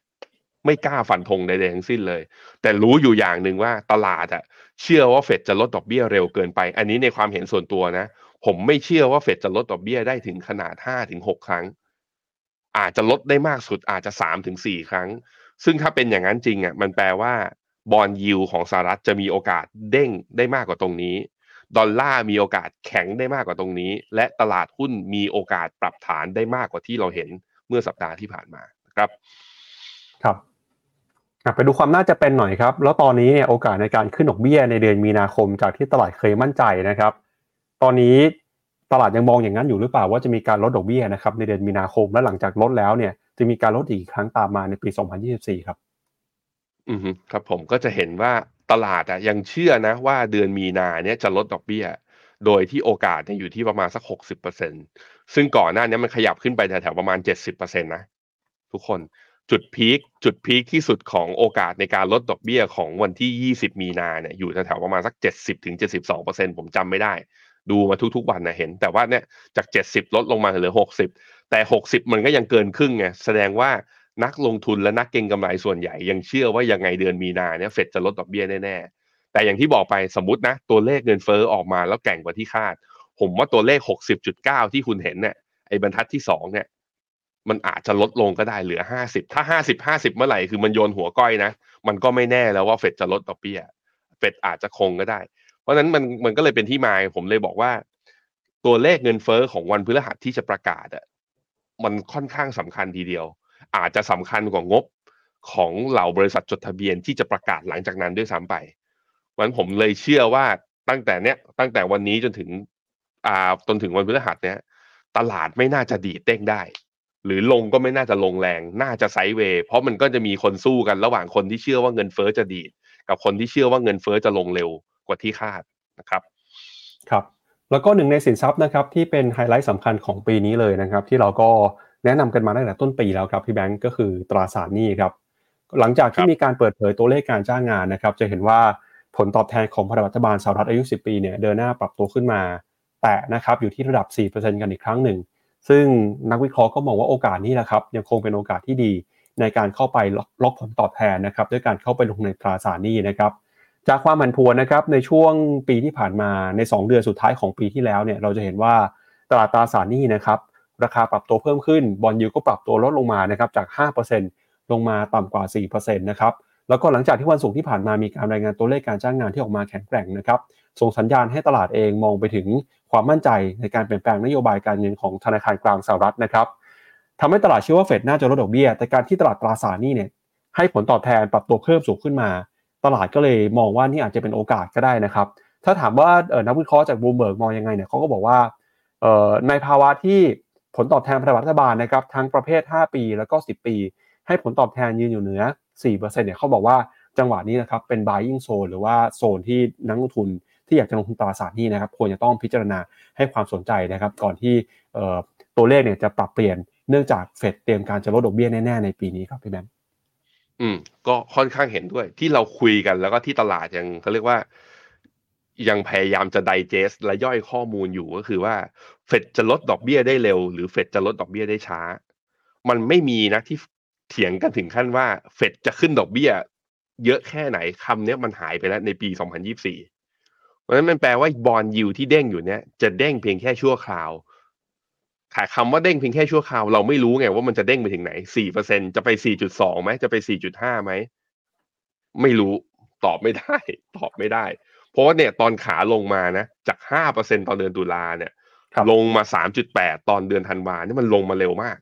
ไม่กล้าฟันธงใดๆทั้งสิ้นเลย แต่รู้อยู่อย่างหนึ่งว่าตลาดอะเชื่อว่าเฟดจะลดดอกเบี้ยเร็วเกินไป อันนี้ในความเห็นส่วนตัวนะ ผมไม่เชื่อว่าเฟดจะลดดอกเบี้ยได้ถึงขนาดห้าถึงหกครั้ง อาจจะลดได้มากสุดอาจจะสามถึงสี่ครั้ง ซึ่งถ้าเป็นอย่างนั้นจริงอะมันแปลว่าบอลยิวของสหรัฐจะมีโอกาสเด้งได้มากกว่าตรงนี้ ดอลลาร์มีโอกาสแข็งได้มากกว่าตรงนี้ และตลาดหุ้นมีโอกาสปรับฐานได้มากกว่าที่เราเห็นเมื่อสัปดาห์ที่ผ่านมานะครับ ครับอะไปดูความน่าจะเป็นหน่อยครับ แล้วตอนนี้เนี่ยโอกาสในการขึ้นดอกเบี้ยในเดือนมีนาคมจากที่ตลาดเคยมั่นใจนะครับ ตอนนี้ตลาดยังมองอย่างนั้นอยู่หรือเปล่าว่าจะมีการลดดอกเบี้ยนะครับในเดือนมีนาคมและหลังจากลดแล้วเนี่ย จะมีการลดอีกครั้งตามมาในปี 2024 ครับ อือฮึครับผมก็จะเห็นว่า ตลาดอะยังเชื่อนะว่าเดือนมีนาเนี่ยจะลดดอกเบี้ย โดยที่โอกาสเนี่ยอยู่ที่ประมาณสักหกสิบเปอร์เซ็นซึ่งก่อนหน้านี้มันขยับขึ้นไปแถวๆประมาณเจ็ดสิบเปอร์เซ็นตนะ ทุกคนจุดพีคจุดพีคที่สุดของโอกาสในการลดดอกเบี้ยของวันที่20มีนาเนี่ยอยู่แถวๆประมาณสัก70ถึง72เปอร์เซ็นผมจำไม่ได้ ดูมาทุกๆวันนะเห็น แต่ว่าเนี่ยจาก70ลดลงมาเหลือ60แต่60มันก็ยังเกินครึ่งไงแสดงว่า นักลงทุนและนักเก็งกำไรส่วนใหญ่ ยังเชื่อว่ายังไงเดือนมีนาเนี่ยเฟดจะลดดอกเบี้ยแน่ๆ แต่อย่างที่บอกไปสมมตินะ ตัวเลขเงินเฟ้อออกมาแล้วแก่งกว่าที่คาด ผมว่าตัวเลข 60.9 ที่คุณเห็นเนี่ยไอ้บรรทัดที่2เนี่ยมันอาจจะลดลงก็ได้เหลือ 50 ถ้า 50 50 เมื่อไหร่คือมันโยนหัวก้อยนะ มันก็ไม่แน่แล้วว่าเฟดจะลดดอกเบี้ยเฟดอาจจะคงก็ได้ เพราะนั้นมันมันก็เลยเป็นที่มาผมเลยบอกว่า ตัวเลขเงินเฟ้อของวันพฤหัสที่จะประกาศอะมันค่อนข้างสำคัญทีเดียว อาจจะสำคัญกว่างบของเหล่าบริษัทจดทะเบียนที่จะประกาศหลังจากนั้นด้วยซ้ำไปวันผมเลยเชื่อว่าตั้งแต่เนี้ยตั้งแต่วันนี้จนถึงอ่าจนถึงวันพฤหัสเนี้ยตลาดไม่น่าจะดีเด้งได้ หรือลงก็ไม่น่าจะลงแรง น่าจะไซด์เวย์เพราะมันก็จะมีคนสู้กันระหว่างคนที่เชื่อว่าเงินเฟ้อจะดีดกับคนที่เชื่อว่าเงินเฟ้อจะลงเร็วกว่าที่คาดนะครับครับ แล้วก็หนึ่งในสินทรัพย์นะครับที่เป็นไฮไลท์สำคัญของปีนี้เลยนะครับ ที่เราก็ แนะนำกันมาตั้งแต่ต้นปีแล้วครับพี่แบงก์ก็คือตราสารหนี้ครับหลังจากที่มีการเปิดเผยตัวเลขการจ้างงานนะครับ จะเห็นว่าผลตอบแทนของพันธบัตรบาลสหรัฐอายุ 10 ปีเนี่ยเดินหน้าปรับตัวขึ้นมา แต่นะครับอยู่ที่ระดับ 4%กันอีกครั้งหนึ่ง ซึ่งนักวิเคราะห์ก็มองว่าโอกาสนี้แหละครับยังคงเป็นโอกาสที่ดีในการเข้าไปล็อกผลตอบแทนนะครับด้วยการเข้าไปลงในตราสารหนี้นะครับจากความผันผวนนะครับในช่วงปีที่ผ่านมาใน 2 เดือนสุดท้ายของปีที่แล้วเนี่ยเราจะเห็นว่าตลาดตราสารหนี้นะครับ ราคาปรับตัวเพิ่มขึ้นบอลยูก็ปรับตัวลดลงมานะครับจาก 5%ลงมาต่ำกว่า 4%นะครับแล้วก็หลังจากที่วันศุกร์ที่ผ่านมามีการรายงานตัวเลขการจ้างงานที่ออกมาแข็งแกร่งนะครับส่งสัญญาณให้ตลาดเองมองไปถึงความมั่นใจในการเปลี่ยนแปลงนโยบายการเงินของธนาคารกลางสหรัฐนะครับทำให้ตลาดเชื่อว่าเฟดน่าจะลดดอกเบี้ย แต่การที่ตลาดตราสารหนี้เนี่ยให้ผลตอบแทนปรับตัวเพิ่มสูงขึ้นมา ตลาดก็เลยมองว่านี่อาจจะเป็นโอกาสก็ได้นะครับ ถ้าถามว่านักวิเคราะห์จากบูมเบิร์กมองยังไงเนี่ยเขาก็บอกว่าในภาวะที่ ผลตอบแทนพันธบัตรรัฐบาลนะครับทั้งประเภท 5 ปี แล้วก็ 10 ปี ให้ผลตอบแทนยืนอยู่เหนือ 4%เนี่ยเขาบอกว่าจังหวะนี้นะครับเป็น buying zone หรือว่าโซนที่นักลงทุนที่อยากจะลงทุนตราสารหนี้นะครับควรจะต้องพิจารณาให้ความสนใจนะครับก่อนที่ตัวเลขเนี่ยจะปรับเปลี่ยนเนื่องจากเฟดเตรียมการจะลดดอกเบี้ยแน่ๆในปีนี้ครับพี่แบงค์อืมก็ค่อนข้างเห็นด้วยที่เราคุยกันแล้วก็ที่ตลาดยังเขาเรียกว่า ยังพยายามจะไดเจสและย่อยข้อมูลอยู่ก็คือว่าเฟดจะลดดอกเบี้ยได้เร็ว หรือเฟดจะลดดอกเบี้ยได้ช้า มันไม่มีนะที่เถียงกันถึงขั้นว่าเฟดจะขึ้นดอกเบี้ย เยอะแค่ไหนคำนี้มันหายไปแล้วในปี 2024 เพราะฉะนั้นมันแปลว่าบอลยูที่เด้งอยู่เนี้ยจะเด้งเพียงแค่ชั่วคราวขายคำว่าเด้งเพียงแค่ชั่วคราวเราไม่รู้ไงว่ามันจะเด้งไปถึงไหนสี่เปอร์เซ็นจะไปสี่จุดสองไหมจะไปสี่จุดห้าไหมไม่รู้ตอบไม่ได้ ตอบไม่ได้ เพราะว่าเนี่ยตอนขาลงมานะ จากห้าเปอร์เซ็นตอนเดือนตุลาเนี่ย ลงมาสามจุดแปดตอนเดือนธันวานี่มันลงมาเร็วมาก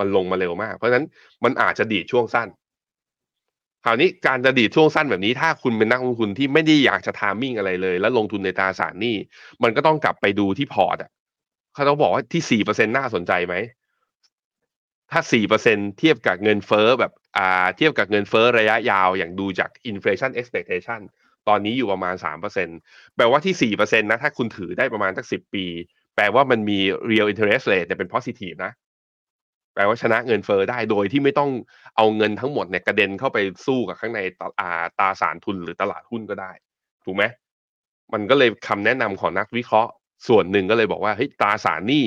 มันลงมาเร็วมาก เพราะฉะนั้นมันอาจจะดีดช่วงสั้น คราวนี้การจะดีดช่วงสั้นแบบนี้ ถ้าคุณเป็นนักลงทุนที่ไม่ได้อยากจะ timing อะไรเลย แล้วลงทุนในตราสารหนี้ มันก็ต้องกลับไปดูที่พอร์ตอะเขาต้องบอกว่าที่สี่เปอร์เซ็นต์น่าสนใจไหมถ้าสี่เปอร์เซ็นต์เทียบกับเงินเฟ้อแบบอ่าเทียบกับเงินเฟ้อระยะยาวอย่างดูจาก inflation expectation ตอนนี้อยู่ประมาณสามเปอร์เซ็นต์แปลว่าที่สี่เปอร์เซ็นต์นะถ้าคุณถือได้ประมาณสักสิบปี แปลว่ามันมี real interest rate เนี่ยเป็น positive นะ แปลว่าชนะเงินเฟ้อได้โดยที่ไม่ต้องเอาเงินทั้งหมดเนี่ยกระเด็นเข้าไปสู้กับข้างในตาตาสารทุนหรือตลาดหุ้นก็ได้ ถูกไหมมันก็เลยคำแนะนำของนักวิเคราะห์ส่วนหนึ่งก็เลยบอกว่าเฮ้ยตราสารหนี้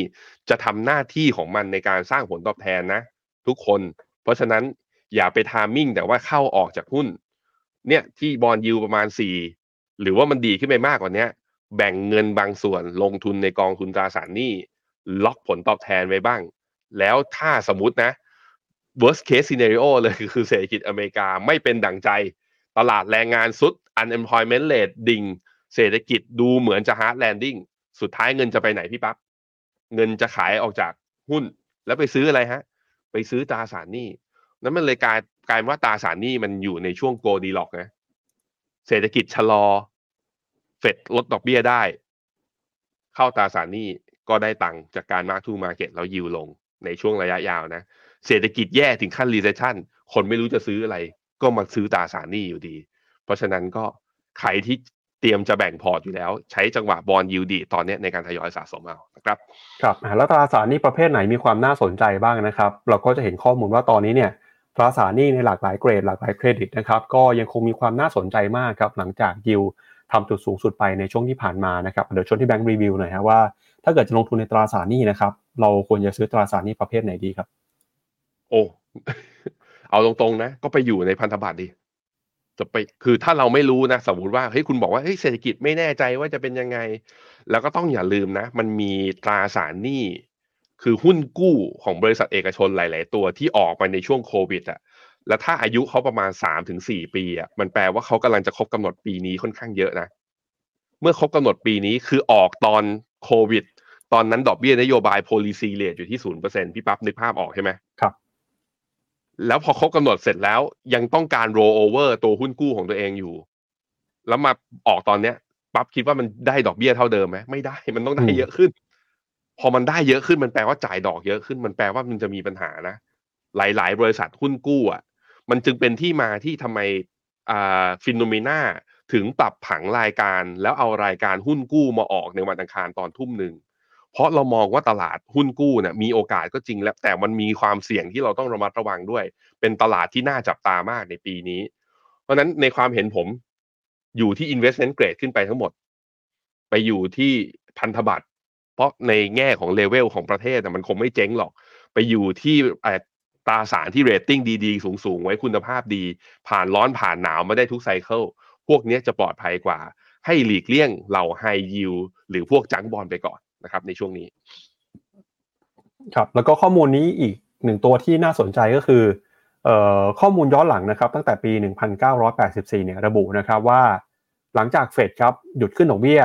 จะทำหน้าที่ของมันในการสร้างผลตอบแทนนะ ทุกคน เพราะฉะนั้นอย่าไปทามมิ่งแต่ว่าเข้าออกจากหุ้น เนี่ยที่บอลยูประมาณสี่หรือว่ามันดีขึ้นไปมากกว่านี้แบ่งเงินบางส่วนลงทุนในกองทุนตราสารหนี้ล็อกผลตอบแทนไว้บ้าง แล้วถ้าสมมตินะ worst case scenario เลยคือเศรษฐกิจอเมริกาไม่เป็นดั่งใจ ตลาดแรงงานสุด unemployment rate ดิ่ง เศรษฐกิจดูเหมือนจะ hard landing สุดท้ายเงินจะไปไหนพี่ปับ๊บ เงินจะขายออกจากหุ้น แล้วไปซื้ออะไรฮะ ไปซื้อตราสารหนี้นั้นมันเลยกลาย กลายว่าตราสารหนี้มันอยู่ในช่วงโกดีล็อกนะเศรษฐกิจชะลอ เฟดลดดอกเบี้ยได้ เข้าตราสารหนี้ก็ได้ตังค์จากการ mark to market แล้ว yield ลงในช่วงระยะยาวนะ เศรษฐกิจแย่ถึงขั้น recession คนไม่รู้จะซื้ออะไร ก็มาซื้อตราสารหนี้อยู่ดี เพราะฉะนั้นก็ใครที่เตรียมจะแบ่งพอร์ตอยู่แล้ว ใช้จังหวะ bond yield ดีดตอนนี้ในการทยอยสะสมเอานะครับ ครับแล้วตราสารหนี้ประเภทไหนมีความน่าสนใจบ้างนะครับ เราก็จะเห็นข้อมูลว่าตอนนี้เนี่ย ตราสารหนี้ในหลากหลายเกรดหลากหลายเครดิตนะครับก็ยังคงมีความน่าสนใจมากครับหลังจากยิวทำจุดสูงสุดไปในช่วงที่ผ่านมานะครับเดี๋ยวชวนที่แบงค์รีวิวหน่อยฮะว่าถ้าเกิดจะลงทุนในตราสารหนี้นะครับเราควรจะซื้อตราสารหนี้ประเภทไหนดีครับ โอ้เอาตรงๆนะ ก็ไปอยู่ในพันธบัตรดิจะไปคือถ้าเราไม่รู้นะ สมมติว่าเฮ้ยคุณบอกว่าเฮ้ยเศรษฐกิจไม่แน่ใจว่าจะเป็นยังไง แล้วก็ต้องอย่าลืมนะ มันมีตราสารหนี้ คือหุ้นกู้ของบริษัทเอกชนหลาย ๆ ตัวที่ออกไปในช่วงโควิดอะแล้วถ้าอายุเขาประมาณสามถึงสี่ปีอะมันแปลว่าเขากำลังจะครบกำหนดปีนี้ค่อนข้างเยอะนะ เมื่อครบกำหนดปีนี้คือออกตอนโควิด ตอนนั้นดอกเบี้ยนโยบาย policy rate อยู่ที่ศูนย์เปอร์เซ็นพี่ปั๊บนึกภาพออกใช่ไหมครับแล้วพอครบกำหนดเสร็จแล้วยังต้องการ roll over ตัวหุ้นกู้ของตัวเองอยู่ แล้วมาออกตอนเนี้ยปั๊บคิดว่ามันได้ดอกเบี้ยเท่าเดิมไหมไม่ได้มันต้องได้เยอะขึ้น พอมันได้เยอะขึ้นมันแปลว่าจ่ายดอกเยอะขึ้นมันแปลว่ามันจะมีปัญหานะ หลาย ๆ บริษัทหุ้นกู้อะมันจึงเป็นที่มาที่ทำไมอ่าฟินโนเมนาถึงปรับผังรายการแล้วเอารายการหุ้นกู้มาออกในวันอังคารตอนทุ่มหนึ่งเพราะเรามองว่าตลาดหุ้นกู้เนี่ยมีโอกาสก็จริงแล้ว แต่มันมีความเสี่ยงที่เราต้องระมัดระวังด้วย เป็นตลาดที่น่าจับตามากในปีนี้ เพราะฉะนั้นในความเห็นผมอยู่ที่ investment grade ขึ้นไปทั้งหมด ไปอยู่ที่พันธบัตร เพราะในแง่ของเลเวลของประเทศเนี่ยมันคงไม่เจ๊งหรอก ไปอยู่ที่ตราสารที่เรตติ้งดีๆ สูงๆ ไว้คุณภาพดี ผ่านร้อนผ่านหนาวมาได้ทุก cycle พวกนี้จะปลอดภัยกว่า ให้หลีกเลี่ยงเหล่าไฮยิวหรือพวก junk bond ไปก่อนนะครับ ในช่วงนี้ ครับ แล้วก็ข้อมูลนี้อีกหนึ่งตัวที่น่าสนใจก็คือออข้อมูลย้อนหลังนะครับ ตั้งแต่ปี 1984 เนี่ยระบุนะครับว่า หลังจากเฟดครับหยุดขึ้นดอกเบี้ย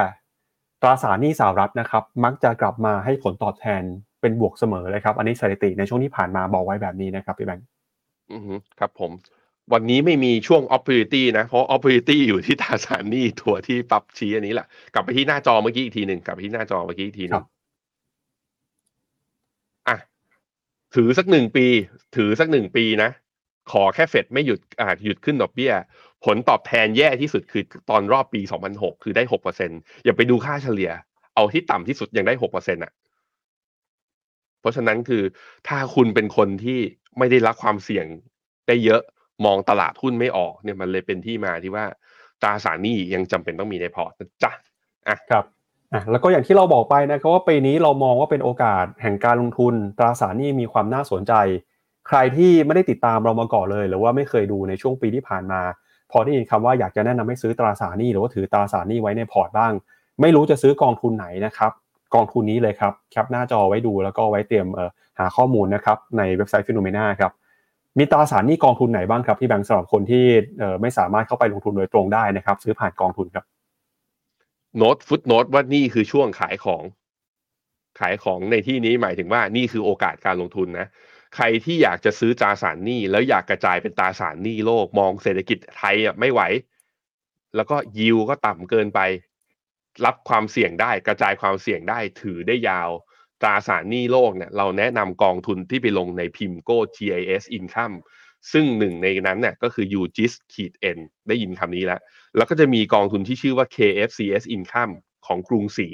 ตราสารหนี้สหรัฐนะครับมักจะกลับมาให้ผลตอบแทนเป็นบวกเสมอเลยครับ อันนี้สถิติในช่วงที่ผ่านมาบอกไว้แบบนี้นะครับพี่แบงค์อือฮึครับผม วันนี้ไม่มีช่วง opportunity นะ เพราะ opportunity อยู่ที่ตราสารหนี้ตัวที่ปรับชี้อันนี้แหละ กลับไปที่หน้าจอเมื่อกี้อีกทีหนึ่งกลับไปที่หน้าจอเมื่อกี้อีกทีหครันึ่บงอะถือสักหนึ่งปี ถือสักหนึ่งปีนะ ขอแค่เฟดไม่หยุดอ่าหยุดขึ้นดอกเบี้ย ผลตอบแทนแย่ที่สุดคือตอนรอบปี 2006 คือได้ 6%อย่าไปดูค่าเฉลี่ย เอาที่ต่ำที่สุดยังได้ 6%อะเพราะฉะนั้นคือถ้าคุณเป็นคนที่ไม่ได้รับความเสี่ยงได้เยอะมองตลาดหุ้นไม่ออกเนี่ยมันเลยเป็นที่มาที่ว่าตราสารหนี้ยังจำเป็นต้องมีในพอร์ตนะจ๊ะครับอะแล้วก็อย่างที่เราบอกไปนะครับว่าปีนี้เรามองว่าเป็นโอกาสแห่งการลงทุนตราสารหนี้มีความน่าสนใจ ใครที่ไม่ได้ติดตามเรามาก่อนเลย หรือว่าไม่เคยดูในช่วงปีที่ผ่านมา พอได้ยินคำว่าอยากจะแนะนำให้ซื้อตราสารหนี้หรือว่าถือตราสารหนี้ไว้ในพอร์ตบ้าง ไม่รู้จะซื้อกองทุนไหนนะครับกองทุนนี้เลยครับ cap หน้าจอไว้ดูแล้วก็ไว้เตรียมเอ่อหาข้อมูลนะครับในเว็บไซต์ Finnomena ครับมีตราสารหนี้กองทุนไหนบ้างครับพี่แบงค์สำหรับคนที่เอ่อไม่สามารถเข้าไปลงทุนโดยตรงได้นะครับ ซื้อผ่านกองทุนครับ note footnote ว่านี่คือช่วงขายของ ขายของในที่นี้หมายถึงว่านี่คือโอกาสการลงทุนนะ ใครที่อยากจะซื้อตราสารหนี้แล้วอยากกระจายเป็นตราสารหนี้โลกมองเศรษฐกิจไทยอะไม่ไหว แล้วก็ยิวก็ต่ำเกินไป รับความเสี่ยงได้กระจายความเสี่ยงได้ถือได้ยาวตราสารหนี้โลกเนี่ยเราแนะนำกองทุนที่ไปลงในพิมโก้ GIS Income ซึ่งหนึ่งในนั้นเนี่ยก็คือ UGIS ขีด N ได้ยินคำนี้แล้ว แล้วก็จะมีกองทุนที่ชื่อว่า KFCS Income ของกรุงศรี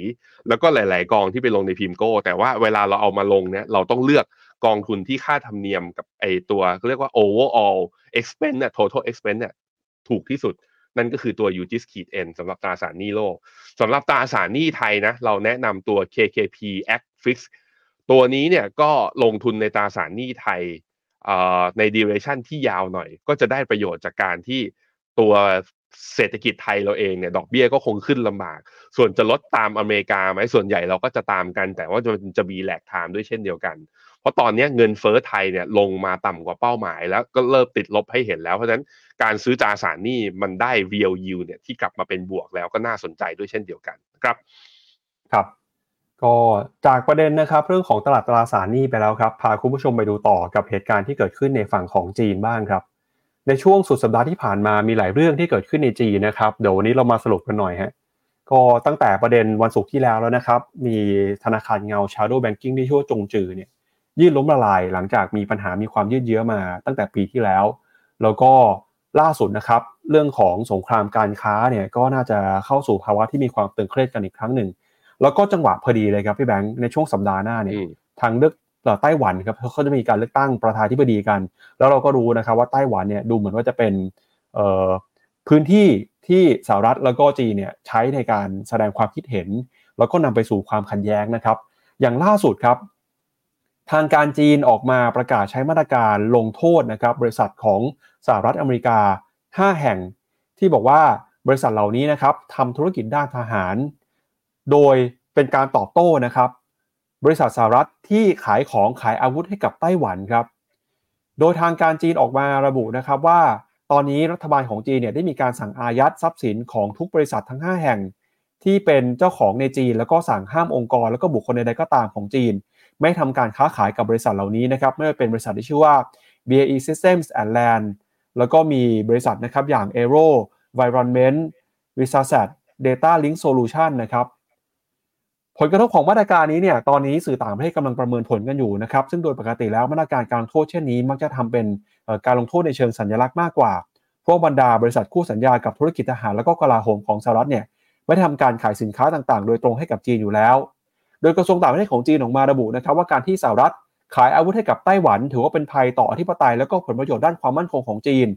แล้วก็หลาย ๆ กองที่ไปลงในพิมโก้ แต่ว่าเวลาเราเอามาลงเนี่ยเราต้องเลือก กองทุนที่ค่าธรรมเนียมกับไอตัวเขาเรียกว่า overall expense เนี่ย total expense เนี่ยถูกที่สุด นั่นก็คือตัว UGIS ขีด N สำหรับตราสารหนี้โลกสำหรับตราสารหนี้ไทยนะเราแนะนำตัว KKP Act Fix ตัวนี้เนี่ยก็ลงทุนในตราสารหนี้ไทยใน duration ที่ยาวหน่อย ก็จะได้ประโยชน์จากการที่ตัวเศรษฐกิจไทยเราเองเนี่ยดอกเบี้ยก็คงขึ้นลำบาก ส่วนจะลดตามอเมริกาไหมส่วนใหญ่เราก็จะตามกัน แต่ว่าจะจะมีแหลกไทม์ด้วยเช่นเดียวกัน ราะตอนนี้เงินเฟ้อไทยเนี่ยลงมาต่ำกว่าเป้าหมาย แล้วก็เริ่มติดลบให้เห็นแล้วเพราะฉะนั้นการซื้อตราสารหนี้มันได้ real yield เนี่ยที่กลับมาเป็นบวกแล้วก็น่าสนใจด้วยเช่นเดียวกันครับครับก็จากประเด็นนะครับเรื่องของตลาดตราสารหนี้ไปแล้วครับพาคุณผู้ชมไปดูต่อกับเหตุการณ์ที่เกิดขึ้นในฝั่งของจีนบ้างครับ ในช่วงสุดสัปดาห์ที่ผ่านมามีหลายเรื่องที่เกิดขึ้นในจีนนะครับเดี๋ยววันนี้เรามาสรุปกันหน่อยฮะก็ตั้งแต่ประเด็นวันศุกร์ที่แล้วแล้วนะครับ มีธนาคารเงา Shadow Banking ที่ชื่อจงจือเนี่ย ยื่นล้มละลาย หลังจากมีปัญหามีความยืดเยื้อมาตั้งแต่ปีที่แล้ว แล้วก็ล่าสุดนะครับ เรื่องของสงครามการค้าเนี่ยก็น่าจะเข้าสู่ภาวะที่มีความตึงเครียดกันอีกครั้งหนึ่ง แล้วก็จังหวะพอดีเลยครับพี่แบงค์ในช่วงสัปดาห์หน้าเนี่ยอืมทางเลือกไต้หวันครับเขาจะมีการเลือกตั้งประธานธิบดีกัน แล้วเราก็รู้นะครับว่าไต้หวันเนี่ยดูเหมือนว่าจะเป็นพื้นที่ที่สหรัฐแล้วก็จีนเนี่ยใช้ในการแสดงความคิดเห็น แล้วก็นำไปสู่ความขัดแย้งนะครับ อย่างล่าสุดครับ ทางการจีนออกมาประกาศใช้มาตรการลงโทษนะครับบริษัทของสหรัฐอเมริกา 5 แห่ง ที่บอกว่าบริษัทเหล่านี้นะครับทำธุรกิจด้านทหาร โดยเป็นการตอบโต้นะครับ บริษัทสหรัฐที่ขายของขายอาวุธให้กับไต้หวันครับ โดยทางการจีนออกมาระบุนะครับว่า ตอนนี้รัฐบาลของจีนเนี่ยได้มีการสั่งอายัดทรัพย์สินของทุกบริษัททั้ง 5 แห่ง ที่เป็นเจ้าของในจีน แล้วก็สั่งห้ามองค์กร แล้วก็บุคคลใดๆก็ตามของจีน ไม่ทำการค้าขายกับบริษัทเหล่านี้นะครับไม่ว่าเป็นบริษัทที่ชื่อว่า BAE Systems and Land แล้วก็มีบริษัทนะครับอย่าง Aero Environment v i s a s a t Data Link Solution นะครับผลกระทบของมาตรการนี้เนี่ยตอนนี้สื่อต่างประเทศกำลังประเมินผลกันอยู่นะครับซึ่งโดยปกติแล้วมาตรการการโทษเช่นนี้ มักจะทำเป็นการลงโทษในเชิงสัญลักษณ์มากกว่าพวกบรรดาบริษัทคู่สัญญากับธุรกิจทหารแล้วก็กลาโหมของสหรัฐเนี่ยไม่ทำการขายสินค้าต่างๆ โดยตรงให้กับจีนอยู่แล้ว ดยกระทรวงต่างประเทศของจีนออกมาระบุนะครับว่าการที่สหรัฐขายอาวุธให้กับไต้หวัน ถือว่าเป็นภัยต่ออธิปไตยและก็ผลประโยชน์ด้านความมั่นคงของจีน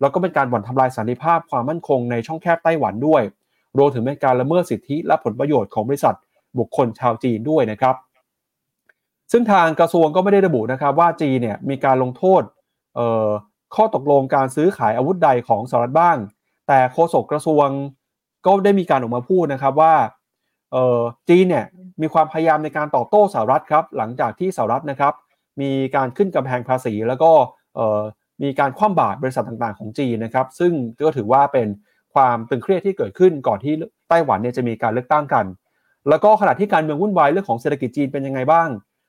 แล้วก็เป็นการบ่อนทำลายสันติภาพความมั่นคงในช่องแคบไต้หวันด้วยรวมถึงเป็นการละเมิดสิทธิและผลประโยชน์ของบริษัท บุคคลชาวจีนด้วยนะครับ ซึ่งทางกระทรวงก็ไม่ได้ระบุนะครับว่าจีนเนี่ยมีการลงโทษข้อตกลงการซื้อขายอาวุธใดของสหรัฐบ้าง แต่โฆษกกระทรวงก็ได้มีการออกมาพูดนะครับว่าจีนเนี่ย มีความพยายามในการตอบโต้สหรัฐครับ หลังจากที่สหรัฐนะครับ มีการขึ้นกำแพงภาษี แล้วก็มีการคว่ำบาตรบริษัทต่างๆของจีนนะครับ ซึ่งก็ถือว่าเป็นความตึงเครียดที่เกิดขึ้นก่อนที่ไต้หวันเนี่ยจะมีการเลือกตั้งกัน แล้วก็ขณะที่การเมืองวุ่นวายเรื่องของเศรษฐกิจจีนเป็นยังไงบ้าง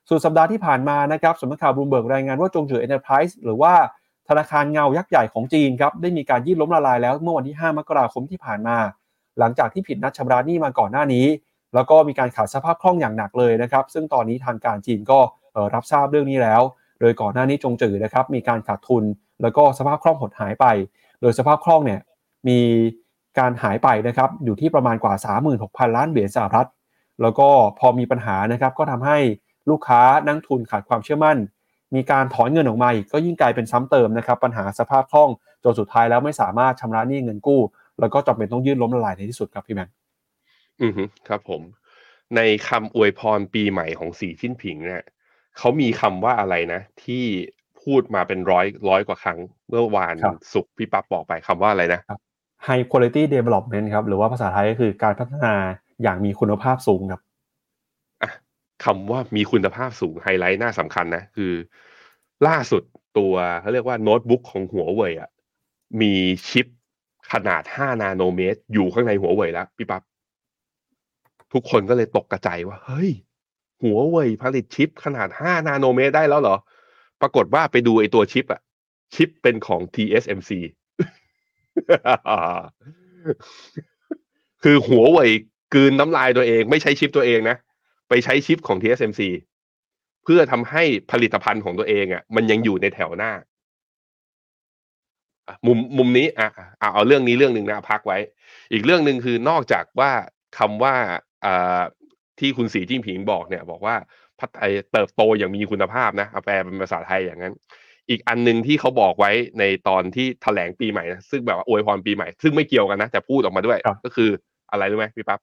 สุดสัปดาห์ที่ผ่านมานะครับสำนักข่าวบลูเบิร์กรายงานว่า Zhongzhi Enterprise หรือว่าธนาคารเงายักษ์ใหญ่ของจีนครับได้มีการยื่นล้มละลายแล้วเมื่อวันที่ 5 มกราคมที่ผ่านมา หลังจากที่ผิดนัดชำระหนี้มาก่อนหน้านี้ แล้วก็มีการขาดสภาพคล่องอย่างหนักเลยนะครับ ซึ่งตอนนี้ทางการจีนก็รับทราบเรื่องนี้แล้ว โดยก่อนหน้านี้จงจือนะครับ มีการขาดทุน แล้วก็สภาพคล่องหดหายไป โดยสภาพคล่องเนี่ยมีการหายไปนะครับอยู่ที่ประมาณกว่า 36,000 ล้านเหรียญสหรัฐ แล้วก็พอมีปัญหานะครับก็ทำให้ลูกค้านักทุนขาดความเชื่อมั่น มีการถอนเงินออกมาอีกก็ยิ่งกลายเป็นซ้ำเติมนะครับปัญหาสภาพคล่องจนสุดท้ายแล้วไม่สามารถชำระหนี้เงินกู้ แล้วก็จำเป็นต้องยื่นล้มละลายในที่สุดครับพี่แบงค์ อือครับผม ในคำอวยพรปีใหม่ของสีชิ้นผิงเนี่ยเขามีคำว่าอะไรนะ ที่พูดมาเป็นร้อยร้อยกว่าครั้ง เมื่อวานสุกพี่ปั๊บบอกไปคำว่าอะไรนะ High Quality Development ครับ หรือว่าภาษาไทยก็คือการพัฒนาอย่างมีคุณภาพสูงครับคำว่ามีคุณภาพสูงไฮไลท์น่าสำคัญนะ คือ ล่าสุดตัวเขาเรียกว่าโน้ตบุ๊กของหัวเว่ยอะมีชิปขนาด 5 นาโนเมตร อยู่ข้างในหัวเว่ยแล้วพี่ปับ๊บ ทุกคนก็เลยตกกระจายว่า เฮ้ย หัวเว่ยผลิตชิปขนาด 5 นาโนเมตรได้แล้วเหรอ ปรากฏว่าไปดูไอตัวชิปอะชิปเป็นของ TSMC คือหัวเว่ยกืนน้ำลายตัวเอง ไม่ใช้ชิปตัวเองนะ ไปใช้ชิปของ TSMC เพื่อทำให้ผลิตภัณฑ์ของตัวเองอะ่ะ มันยังอยู่ในแถวหน้ามุมมุมนี้อะเอาเรื่องนี้เรื่องหนึ่งนะพักไว้ อีกเรื่องหนึ่งคือนอกจากว่าคำว่า ที่คุณสีจิ้งผิงบอกเนี่ย บอกว่าพัฒนาเติบโตอย่างมีคุณภาพนะเอาแปลเป็นภาษาไทยอย่างนั้น อีกอันหนึ่งที่เขาบอกไว้ในตอนที่แถลงปีใหม่นะซึ่งแบบว่าอวยพรปีใหม่ ซึ่งไม่เกี่ยวกันนะ แต่พูดออกมาด้วย ก็คืออะไรรู้ไหมพี่ปั๊บ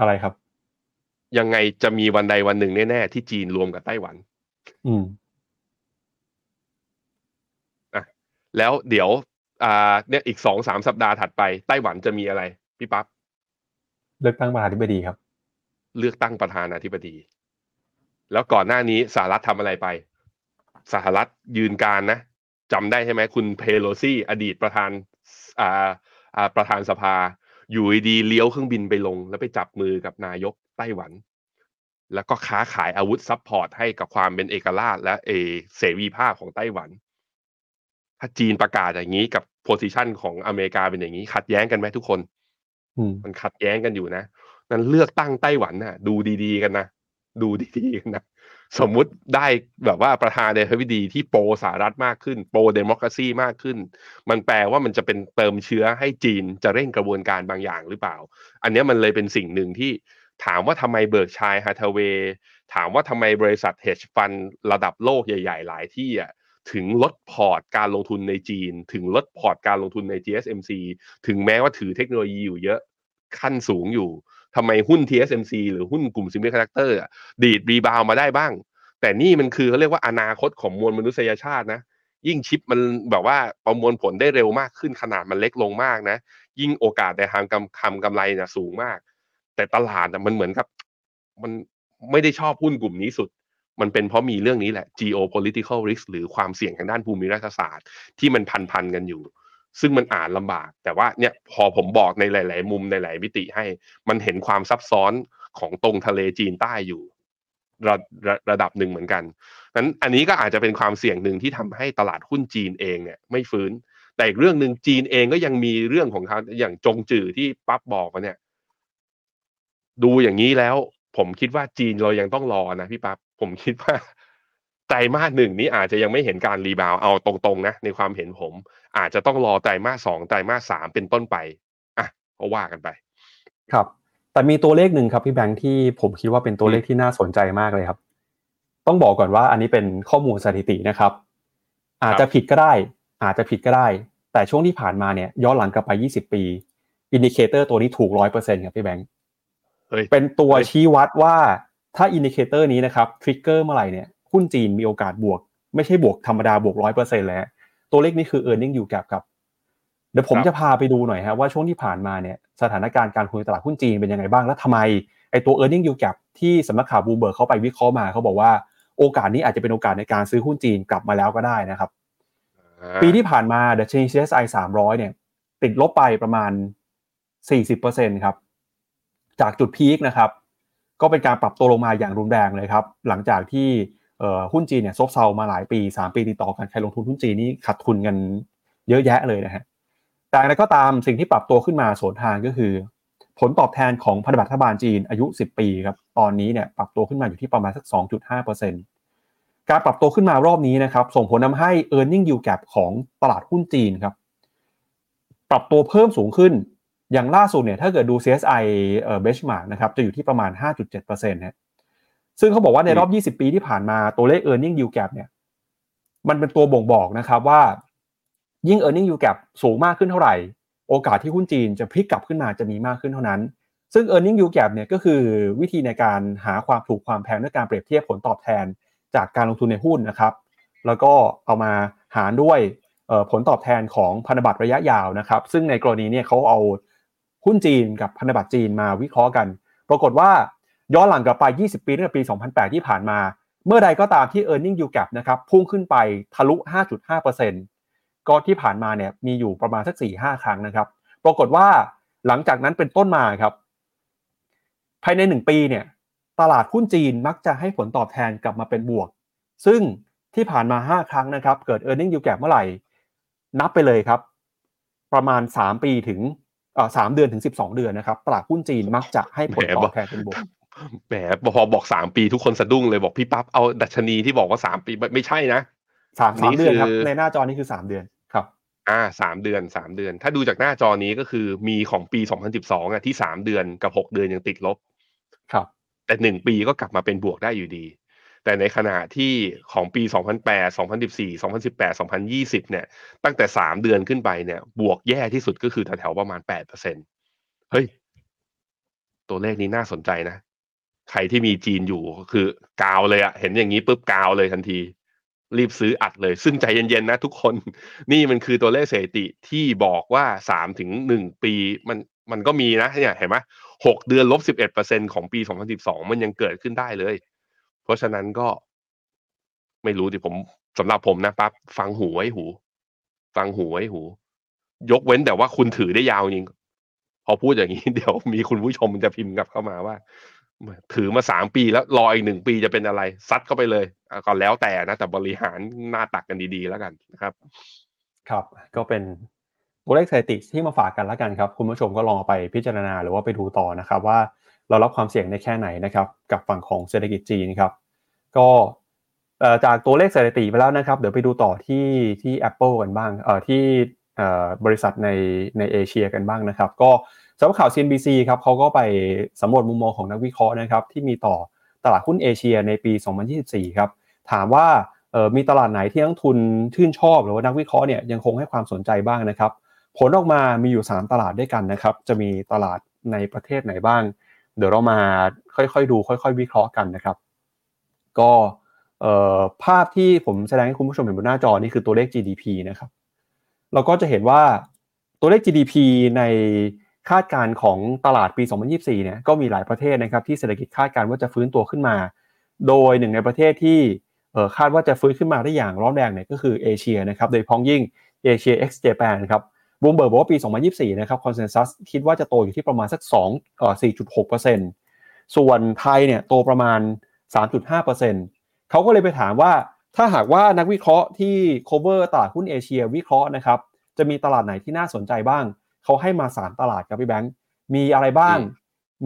อะไรครับ ยังไงจะมีวันใดวันหนึ่งแน่ๆที่จีนรวมกับไต้หวัน อืมอะแล้วเดี๋ยว อ่า เนี่ยอีกสองสามสัปดาห์ถัดไปไต้หวันจะมีอะไรพี่ปั๊บ เลือกตั้งประธานาธิบดีครับ เลือกตั้งประธานาธิบดี แล้วก่อนหน้านี้สหรัฐทำอะไรไปสหรัฐยืนการนะจำได้ใช่ไหมคุณเพโลซี่อดีตประธานอ่าอ่าประธานสภา อยู่ดีเลี้ยวเครื่องบินไปลง แล้วไปจับมือกับนายกไต้หวัน แล้วก็ค้าขายอาวุธ support ให้กับความเป็นเอกราช และเอเสรีภาพของไต้หวัน ถ้าจีนประกาศอย่างนี้กับ position ของอเมริกาเป็นอย่างนี้ ขัดแย้งกันไหมทุกคน มันขัดแย้งกันอยู่นะนั้นเลือกตั้งไต้หวันน่ะ ดูดีๆกันนะดูดีๆกันนะสมมุติได้แบบว่าประธานาธิบดีที่ pro สหรัฐมากขึ้น pro democracy มากขึ้น มันแปลว่ามันจะเป็นเติมเชื้อให้จีนจะเร่งกระบวนการบางอย่างหรือเปล่า อันนี้มันเลยเป็นสิ่งหนึ่งที่ถามว่าทำไม Berkshire Hathaway ถามว่าทำไมบริษัท hedge fund ระดับโลกใหญ่ ๆ หลายที่อะ ถึงลดพอร์ตการลงทุนในจีน ถึงลดพอร์ตการลงทุนใน TSMC ถึงแม้ว่าถือเทคโนโลยีอยู่เยอะขั้นสูงอยู่ทำไมหุ้น TSMC หรือหุ้นกลุ่ม semiconductor ดีด rebound มาได้บ้าง แต่นี่มันคือเขาเรียกว่าอนาคตของมวลมนุษยชาตินะยิ่งชิปมันแบบว่าประมวลผลได้เร็วมากขึ้นขนาดมันเล็กลงมากนะ ยิ่งโอกาสในทางกำคำกำไรนะสูงมาก แต่ตลาดมันเหมือนกับ มันไม่ได้ชอบหุ้นกลุ่มนี้สุด มันเป็นเพราะมีเรื่องนี้แหละ geopolitical risk หรือความเสี่ยงทางด้านภูมิรัฐศาสตร์ ที่มันพันพันกันอยู่ ซึ่งมันอ่านลำบาก แต่ว่าเนี่ยพอผมบอกในหลาย ๆ มุมในหลายมิติให้ มันเห็นความซับซ้อนของตรงทะเลจีนใต้อยู่ระระระดับหนึ่งเหมือนกันนั้นอันนี้ก็อาจจะเป็นความเสี่ยงหนึ่งที่ทำให้ตลาดหุ้นจีนเองเนี่ยไม่ฟื้น แต่อีกเรื่องหนึ่งจีนเองก็ยังมีเรื่องของเขาอย่างจงจื่อที่ปั๊บบอกมาเนี่ย ดูอย่างนี้แล้ว ผมคิดว่าจีนเรายังต้องรอนะพี่ปั๊บ ผมคิดว่าไตรมาสหนึ่งนี้อาจจะยังไม่เห็นการรีบาวเอาตรงๆนะในความเห็นผม อาจจะต้องรอไตรมาสสองไตรมาสสามเป็นต้นไปอะก็ว่ากันไป ครับ แต่มีตัวเลขหนึ่งครับพี่แบงค์ที่ผมคิดว่าเป็นตัวเลขที่น่าสนใจมากเลยครับ ต้องบอกก่อนว่าอันนี้เป็นข้อมูลสถิตินะครับ อาจจะผิดก็ได้ อาจจะผิดก็ได้ แต่ช่วงที่ผ่านมาเนี่ยย้อนหลังกลับไป 20 ปี indicator ตัวนี้ถูกร้อยเปอร์เซ็นต์ครับพี่แบงค์เฮ้ยเป็นตัวเฮ้ยชี้วัดว่า ถ้า indicator นี้นะครับ trigger เมื่อไหร่เนี่ยหุ้นจีนมีโอกาสบวก ไม่ใช่บวกธรรมดาบวกร้อยเปอร์เซ็นต์แล้ว ตัวเลขนี้คือ earning yield gap ครับ เดี๋ยวผมครับจะพาไปดูหน่อยฮะว่าช่วงที่ผ่านมาเนี่ยสถานการณ์การลงทุนในตลาดหุ้นจีนเป็นยังไงบ้าง และทำไมไอตัว e a r n i n g อยู่กับที่สำนักข่าวบูเบิร์กเขาไปวิเคราะห์มาเขาบอกว่าโอกาสนี้อาจจะเป็นโอกาสในการซื้อหุ้นจีนกลับมาแล้วก็ได้นะครับ ปีที่ผ่านมา The Change CSI 300 เนี่ย ติดลบไปประมาณ 40%ครับ จากจุดพีคนะครับ ก็เป็นการปรับตัวลงมาอย่างรุนแรงเลยครับ หลังจากที่หุ้นจีนเนี่ยซบเซามาหลายปี 3 ปีติดต่อกันใครลงทุนหุ้นจีนนี่ขาดทุนกันเยอะแยะเลยนะฮะแต่อะไรก็ตามสิ่งที่ปรับตัวขึ้นมาสวนทางก็คือ ผลตอบแทนของพันธบัตรรัฐบาลจีนอายุ 10 ปีครับตอนนี้เนี่ยปรับตัวขึ้นมาอยู่ที่ประมาณสัก 2.5%การปรับตัวขึ้นมารอบนี้นะครับส่งผลทำให้ e a r n i n g yield gap ของตลาดหุ้นจีนครับปรับตัวเพิ่มสูงขึ้น อย่างล่าสุดเนี่ยถ้าเกิดดู CSI เอ่อ benchmark นะครับจะอยู่ที่ประมาณ 5.7%นะซึ่งเขาบอกว่าในรอบ 20 ปีที่ผ่านมาตัวเลข e a r n i n g yield gap เนี่ยมันเป็นตัวบ่งบอกนะครับว่า ยิ่ง e a r n i n g yield gap สูงมากขึ้นเท่าไหร่ โอกาสที่หุ้นจีนจะพลิกกลับขึ้นมาจะมีมากขึ้นเท่านั้น ซึ่ง e a r n i n g yield gap เนี่ยก็คือวิธีในการหาความถูกความแพงด้วยการเปรียบเทียบผลตอบแทนจากการลงทุนในหุ้นนะครับ แล้วก็เอามาหารด้วยเอ่อผลตอบแทนของพันธบัตรระยะยาวนะครับ ซึ่งในกรณีเนี่ยเขาเอา หุ้นจีนกับพันธบัตรจีนมาวิเคราะห์กัน ปรากฏว่าย้อนหลังกลับไป 20 ปีตั้งแต่ปี 2008 ที่ผ่านมา เมื่อใดก็ตามที่ e a r n i n g yield gap นะครับพุ่งขึ้นไปทะลุ 5.5%ก็ที่ผ่านมาเนี่ยมีอยู่ประมาณสัก 4-5 ครั้งนะครับ ปรากฏว่าหลังจากนั้นเป็นต้นมาครับ ภายใน 1 ปีเนี่ยตลาดหุ้นจีนมักจะให้ผลตอบแทนกลับมาเป็นบวก ซึ่งที่ผ่านมา 5 ครั้งนะครับ เกิด e a r n i n g yield gap เมื่อไหร่ นับไปเลยครับ ประมาณ 3 ปีถึง เอ่อ3เดือนถึง12เดือนนะครับตลาดหุ้นจีนมักจะให้ผลตอบแทนเป็นบวกแหมพอบอกสามปีทุกคนสะดุ้งเลยบอกพี่ปั๊บเอาดัชนีที่บอกว่าสามปีไม่ไม่ใช่นะสามนี่สามเดือนครับคือในหน้าจอนี้คือสามเดือนครับ อ่าสามเดือนสามเดือน ถ้าดูจากหน้าจอนี้ก็คือมีของปี2012อะที่สามเดือนกับหกเดือนยังติดลบ ครับ แต่หนึ่งปีก็กลับมาเป็นบวกได้อยู่ดี แต่ในขณะที่ของปี 2008 2014 2018 2020 เนี่ย ตั้งแต่สามเดือนขึ้นไปเนี่ย บวกแย่ที่สุดก็คือแถวๆประมาณ 8%เฮ้ย ตัวเลขนี้น่าสนใจนะ ใครที่มีจีนอยู่คือกาวเลยอะเห็นอย่างนี้ปุ๊บกาวเลยทันที รีบซื้ออัดเลย ซึ่งใจเย็นๆนะทุกคน นี่มันคือตัวเลขเสถิติที่บอกว่าสามถึงหนึ่งปีมันมันก็มีนะเนี่ยเห็นไหมหกเดือนลบสิบเอ็ดเปอร์เซ็นของปีสองพันสิบสองมันยังเกิดขึ้นได้เลย เพราะฉะนั้นก็ไม่รู้ดิผมสำหรับผมนะปั๊บฟังหูไว้หู ฟังหูไว้หู ยกเว้นแต่ว่าคุณถือได้ยาวจริง พอพูดอย่างนี้เดี๋ยวมีคุณผู้ชมจะพิมพ์กลับเข้ามาว่า ถือมาสามปีแล้วรออีกหนึ่งปีจะเป็นอะไร ซัดเข้าไปเลยก็แล้วแต่นะ แต่บริหารหน้าตักกันดีๆแล้วกันนะครับ ครับ ก็เป็นตัวเลขสถิติที่มาฝากกันแล้วกันครับ คุณผู้ชมก็ลองไปพิจารณาหรือว่าไปดูต่อนะครับว่า เรารับความเสี่ยงได้แค่ไหนนะครับกับฝั่งของเศรษฐกิจจีนครับก็จากตัวเลขสถิติไปแล้วนะครับ เดี๋ยวไปดูต่อที่ที่ Apple กันบ้างเอ่อที่บริษัทในในเอเชียกันบ้างนะครับ ก็สำหรับข่าว CNBC ครับเขาก็ไปสำรวจมุมมองของนักวิเคราะห์นะครับ ที่มีต่อตตลาดหุ้นเอเชียในปี 2024 ครับ ถามว่ามีตลาดไหนที่นักทุนชื่นชอบหรือว่านักวิเคราะห์เนี่ยยังคงให้ความสนใจบ้างนะครับ ผลออกมามีอยู่ 3 ตลาดด้วยกันนะครับ จะมีตลาดในประเทศไหนบ้าง เดี๋ยวเรามาค่อยๆดู ค่อย ๆ วิเคราะห์กันนะครับ ก็ภาพที่ผมแสดงให้คุณผู้ชมเห็นบนหน้าจอนี่คือตัวเลข GDP นะครับ เราก็จะเห็นว่าตัวเลข GDP ในคาดการณ์ของตลาดปี 2024 เนี่ยก็มีหลายประเทศนะครับที่เศรษฐกิจคาดการณ์ว่าจะฟื้นตัวขึ้นมา โดยหนึ่งในประเทศที่คาดว่าจะฟื้นขึ้นมาได้อย่างร้อนแรงเนี่ยก็คือเอเชียนะครับ โดยเฉพาะยิ่ง Asia ex Japan ครับ บูมเบิร์กบอกว่าปี 2024 นะครับคอนเซนแซสคิดว่าจะโตอยู่ที่ประมาณสัก2เอ่อ4.6%ส่วนไทยเนี่ยโตประมาณ 3.5%เขาก็เลยไปถามว่าถ้าหากว่านักวิเคราะห์ที่ cover ตลาดหุ้นเอเชียวิเคราะห์นะครับ จะมีตลาดไหนที่น่าสนใจบ้าง เขาให้มาสามตลาดครับพี่แบงค์ มีอะไรบ้าง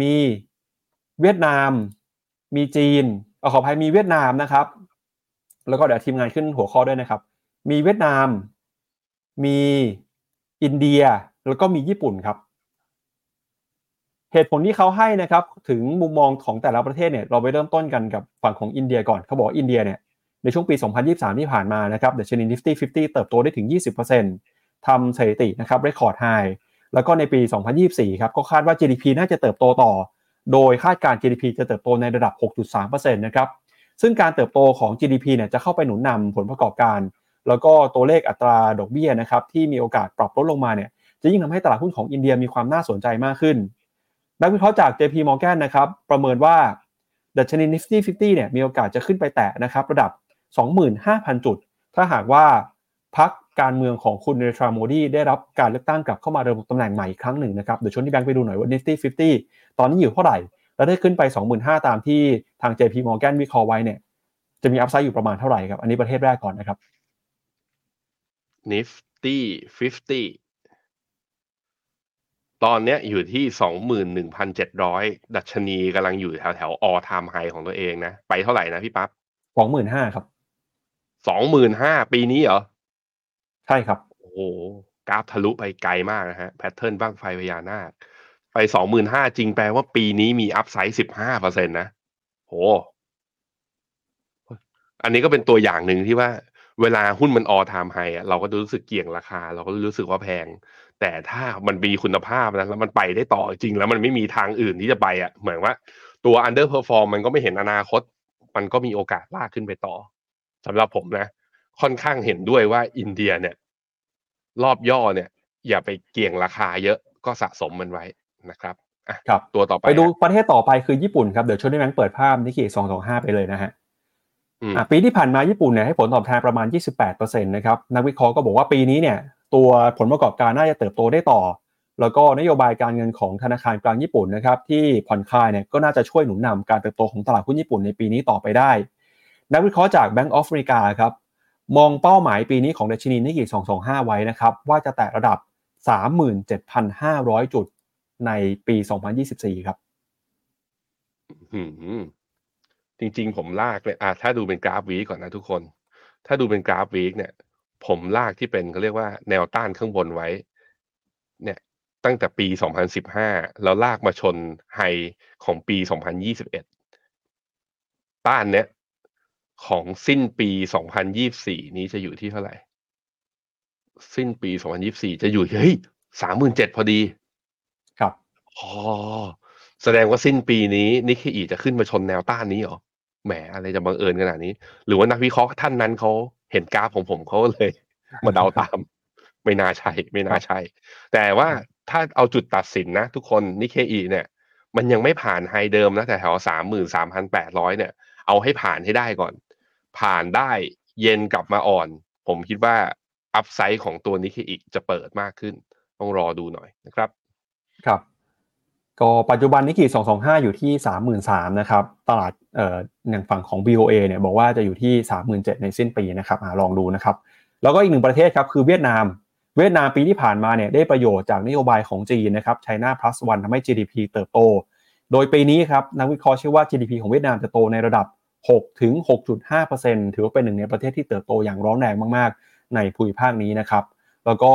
มีเวียดนาม มีจีนอขออภัยมีเวียดนามนะครับ แล้วก็เดี๋ยวทีมงานขึ้นหัวข้อด้วยนะครับ มีเวียดนาม มี อินเดียแล้วก็มีญี่ปุ่นครับ เหตุผลที่เขาให้นะครับ ถึงมุมมองของแต่ละประเทศเนี่ยเราไปเริ่มต้นกันกับฝั่งของอินเดียก่อนเขาบอกอินเดียเนี่ยในช่วงปี 2023 ที่ผ่านมานะครับดัชนี Nifty 50 เติบโตได้ถึง 20%ทำสถิตินะครับ record high แล้วก็ในปี 2024 ครับก็คาดว่า GDP น่าจะเติบโตต่อ โดยคาดการณ์ GDP จะเติบโตในระดับ 6.3%นะครับซึ่งการเติบโตของ GDP เนี่ยจะเข้าไปหนุนนำผลประกอบการ แล้วก็ตัวเลขอัตราดอกเบี้ยนะครับที่มีโอกาสปรับลดลงมาเนี่ยจะยิ่งทำให้ตลาดหุ้นของอินเดียมีความน่าสนใจมากขึ้น นักวิเคราะห์จาก JP Morgan นะครับประเมินว่าดัชนี Nifty 50 เนี่ยมีโอกาสจะขึ้นไปแตะนะครับระดับ 25,000 จุด ถ้าหากว่าพักการเมืองของคุณเนทราโมดีได้รับการเลือกตั้งกลับเข้ามาดำรงตำแหน่งใหม่อีกครั้งหนึ่งนะครับเดี๋ยวชวนที่แบงค์ไปดูหน่อยว่า Nifty 50 ตอนนี้อยู่เท่าไหร่ แล้วได้ขึ้นไป 25,000 ตามที่ทาง JP Morgan วิเคราะห์ไว้เนี่ยจะมีอัพไซด์อยู่ประมาณเท่าไหร่ครับอันนี้ประเทศแรกก่อนนะครับ Nifty 50 ตอนเนี้ยอยู่ที่สองหมื่นหนึ่งพันเจ็ดร้อยดัชนีกำลังอยู่แถวแถวออทามไฮของตัวเองนะ ไปเท่าไหร่นะพี่ปั๊บสองหมื่นห้าครับสองหมื่นห้าปีนี้เหรอ ใช่ครับ โอ้โห กราฟทะลุไปไกลมากนะฮะ แพทเทิร์นบ้างไฟพญานาค ไปสองหมื่นห้าจริงแปลว่าปีนี้มีอัพไซด์สิบห้าเปอร์เซ็นตนะ โหอันนี้ก็เป็นตัวอย่างหนึ่งที่ว่า เวลาหุ้นมันออทามไฮเราก็รู้สึกเกี่ยงราคา เราก็รู้สึกว่าแพง แต่ถ้ามันมีคุณภาพนะแล้วมันไปได้ต่อจริง แล้วมันไม่มีทางอื่นที่จะไปอะเหมือนว่าตัว underperform มันก็ไม่เห็นอนาคต มันก็มีโอกาสลากขึ้นไปต่อสำหรับผมนะ ค่อนข้างเห็นด้วยว่าอินเดียเนี่ย รอบย่อเนี่ย อย่าไปเกี่ยงราคาเยอะก็สะสมมันไว้นะครับอะครับตัวต่อไปไปดูประเทศต่อไปคือญี่ปุ่นครับ เดี๋ยวชวนให้แบงค์เปิดภาพนิกเกิสองสองห้าไปเลยนะฮะอะ ปีที่ผ่านมาญี่ปุ่นเนี่ยให้ผลตอบแทนประมาณ 28%นะครับนักวิเคราะห์ก็บอกว่าปีนี้เนี่ยตัวผลประกอบการน่าจะเติบโตได้ต่อ แล้วก็นโยบายการเงินของธนาคารกลางญี่ปุ่นนะครับที่ผ่อนคลายเนี่ยก็น่าจะช่วยหนุนนำการเติบโตของตลาดหุ้นญี่ปุ่นในปีนี้ต่อไปได้ นักวิเคราะห์จาก Bank of America ครับมองเป้าหมายปีนี้ของดัชนีนิกเกิ225 ไว้นะครับว่าจะแตะระดับ 37,500 จุดในปี 2024 ครับ จริง ๆ ผมลากเลยอะถ้าดูเป็นกราฟวีก่อนนะทุกคน ถ้าดูเป็นกราฟวีเนี่ย ผมลากที่เป็นเขาเรียกว่าแนวต้านข้างบนไว้ เนี่ย ตั้งแต่ปี 2015 แล้วลากมาชนไฮของปี 2021 ต้านเนี้ยของสิ้นปี 2024 นี้จะอยู่ที่เท่าไหร่ สิ้นปี 2024 จะอยู่เฮ้ย37,000พอดี ครับ อ๋อ แสดงว่าสิ้นปีนี้นิเคอีจะขึ้นมาชนแนวต้านนี้เหรอ แหมอะไรจะบังเอิญขนาดนี้ หรือว่านักวิเคราะห์ท่านนั้นเขาเห็นกราฟของผมเขาเลย มาเดาตาม ไม่น่าใช่ ไม่น่าใช่ แต่ว่าถ้าเอาจุดตัดสินนะ ทุกคนนิเคอีเนี่ย มันยังไม่ผ่านไฮเดิมนะแต่แถวสามหมื่นสามพันแปดร้อยเนี่ย เอาให้ผ่านให้ได้ก่อน ผ่านได้เย็นกลับมาอ่อน ผมคิดว่าอัพไซด์ของตัวนี้อีกจะเปิดมากขึ้น ต้องรอดูหน่อยนะครับ ครับ ก็ปัจจุบันนิกกี้225 อยู่ที่ 33,000นะครับ ตลาดเอ่ออย่างฝั่งของ BOA เนี่ยบอกว่าจะอยู่ที่ 37,000ในสิ้นปีนะครับอลองดูนะครับ แล้วก็อีกหนึ่งประเทศครับคือเวียดนาม เวียดนามปีที่ผ่านมาเนี่ยได้ประโยชน์จากนโยบายของจีนนะครับไชน่า plus one ทำให้ GDP เติบโต โดยปีนี้ครับนักวิเคราะห์เชื่อว่า GDP ของเวียดนามจะโตในระดับ 6 ถึง 6.5%ถือว่าเป็นหนึ่งในประเทศที่เติบโตอย่างร้อนแรงมากๆ ในภูมิภาคนี้นะครับ แล้วก็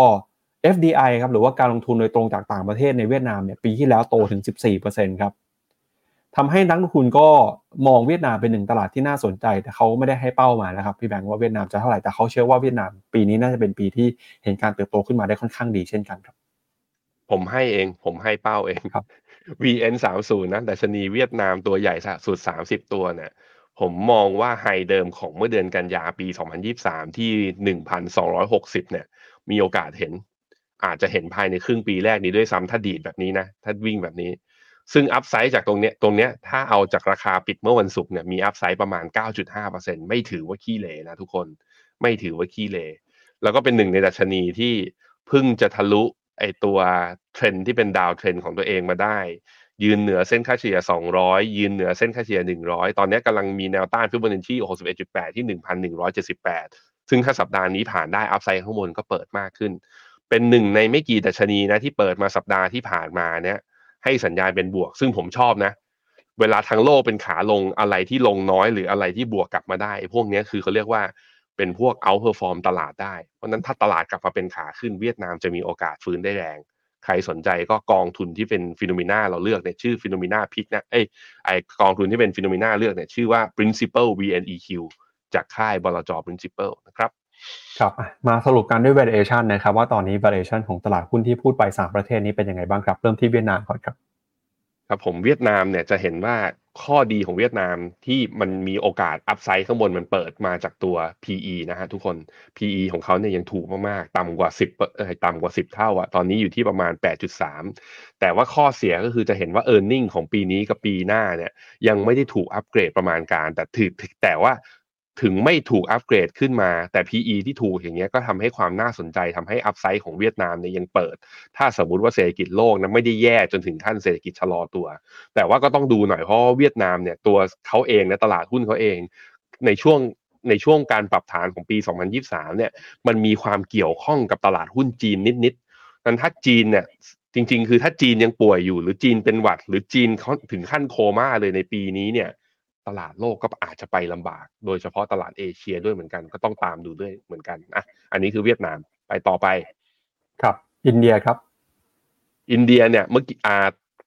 FDI ครับหรือว่าการลงทุนโดยตรงจากต่างประเทศในเวียดนามเนี่ยปีที่แล้วโตถึง 14%ครับทำให้นักลงทุนก็มองเวียดนามเป็นหนึ่งตลาดที่น่าสนใจ แต่เขาไม่ได้ให้เป้ามานะครับพี่แบงค์ว่าเวียดนามจะเท่าไหร่แต่เขาเชื่อว่าเวียดนาม ปีนี้น่าจะเป็นปีที่เห็นการเติบโตขึ้นมาได้ค่อนข้างดีเช่นกันครับ ผมให้เองผมให้เป้าเองครับ VN สามศูนย์นะดัชนีเวียดนามตัวใหญ่สุดสามสิบตัวเนี่ยผมมองว่าไฮเดิมของเมื่อเดือนกันยาปี 2023 ที่ 1,260 เนี่ย มีโอกาสเห็น อาจจะเห็นภายในครึ่งปีแรกนี้ด้วยซ้ำถ้าดีดแบบนี้นะ ถ้าวิ่งแบบนี้ ซึ่งอัพไซด์จากตรงเนี้ยตรงเนี้ยถ้าเอาจากราคาปิดเมื่อวันศุกร์เนี่ยมีอัพไซด์ประมาณ 9.5%ไม่ถือว่าขี้เหร่นะทุกคนไม่ถือว่าขี้เหร่แล้วก็เป็นหนึ่งในดัชนีที่เพิ่งจะทะลุไอตัวเทรนที่เป็นดาวเทรนของตัวเองมาได้ ยืนเหนือเส้นค่าเฉลี่ย 200 ยืนเหนือเส้นค่าเฉลี่ย 100 ตอนนี้กำลังมีแนวต้านฟิบอนัชชี61.8 ที่ 1,178 ซึ่งถ้าสัปดาห์นี้ผ่านได้อัพไซด์ข้างบนก็เปิดมากขึ้น เป็นหนึ่งในไม่กี่ดัชนีนะที่เปิดมาสัปดาห์ที่ผ่านมาเนี่ย ให้สัญญาณเป็นบวก ซึ่งผมชอบนะ เวลาทั้งโลกเป็นขาลงอะไรที่ลงน้อยหรืออะไรที่บวกกลับมาได้ พวกนี้คือเขาเรียกว่าเป็นพวก outperform ตลาดได้ เพราะนั้นถ้าตลาดกลับมาเป็นขาขึ้นเวียดนามจะมีโอกาสฟื้นได้แรง ใครสนใจก็กองทุนที่เป็น FINNOMENA เราเลือกเนี่ยชื่อ FINNOMENA Pick นะเอ้ยไอกองทุนที่เป็น FINNOMENA เลือกเนี่ยชื่อว่า Principal VNEQ จากค่ายบลจ principal นะครับ ครับมาสรุปกันด้วย valuation นะครับ ว่าตอนนี้ valuation ของตลาดหุ้นที่พูดไป 3 ประเทศนี้เป็นยังไงบ้างครับ เริ่มที่เวียดนามก่อนครับ ครับผมเวียดนามเนี่ยจะเห็นว่าข้อดีของเวียดนามที่มันมีโอกาสอัพไซด์ข้างบนมันเปิดมาจากตัว PE นะฮะทุกคน PE ของเขาเนี่ยยังถูกมากๆ ต่ำกว่า 10เอ่อต่ำกว่า 10 เท่าอะตอนนี้อยู่ที่ประมาณ 8.3 แต่ว่าข้อเสียก็คือจะเห็นว่า e a r n i n g ของปีนี้กับปีหน้าเนี่ยยังไม่ได้ถูกอัปเกรดประมาณการ แต่ถือแต่ว่า ถึงไม่ถูกอัปเกรดขึ้นมา แต่ PE ที่ถูกอย่างเงี้ยก็ทำให้ความน่าสนใจทำให้อัพไซด์ของเวียดนามเนี่ยยังเปิด ถ้าสมมติว่าเศรษฐกิจโลกนะไม่ได้แย่จนถึงขั้นเศรษฐกิจชะลอตัว แต่ว่าก็ต้องดูหน่อยเพราะเวียดนามเนี่ยตัวเขาเองนะตลาดหุ้นเขาเอง ในช่วงในช่วงการปรับฐานของปี 2023 เนี่ยมันมีความเกี่ยวข้องกับตลาดหุ้นจีนนิดๆนั้นถ้าจีนเนี่ยจริง ๆ คือถ้าจีนยังป่วยอยู่ หรือจีนเป็นหวัด หรือจีนเขาถึงขั้นโคม่าเลยในปีนี้เนี่ย ตลาดโลกก็อาจจะไปลำบาก โดยเฉพาะตลาดเอเชียด้วยเหมือนกัน ก็ต้องตามดูด้วยเหมือนกันอะอันนี้คือเวียดนามไปต่อไป ครับ อินเดียครับ อินเดียเนี่ยเมื่อกี้อา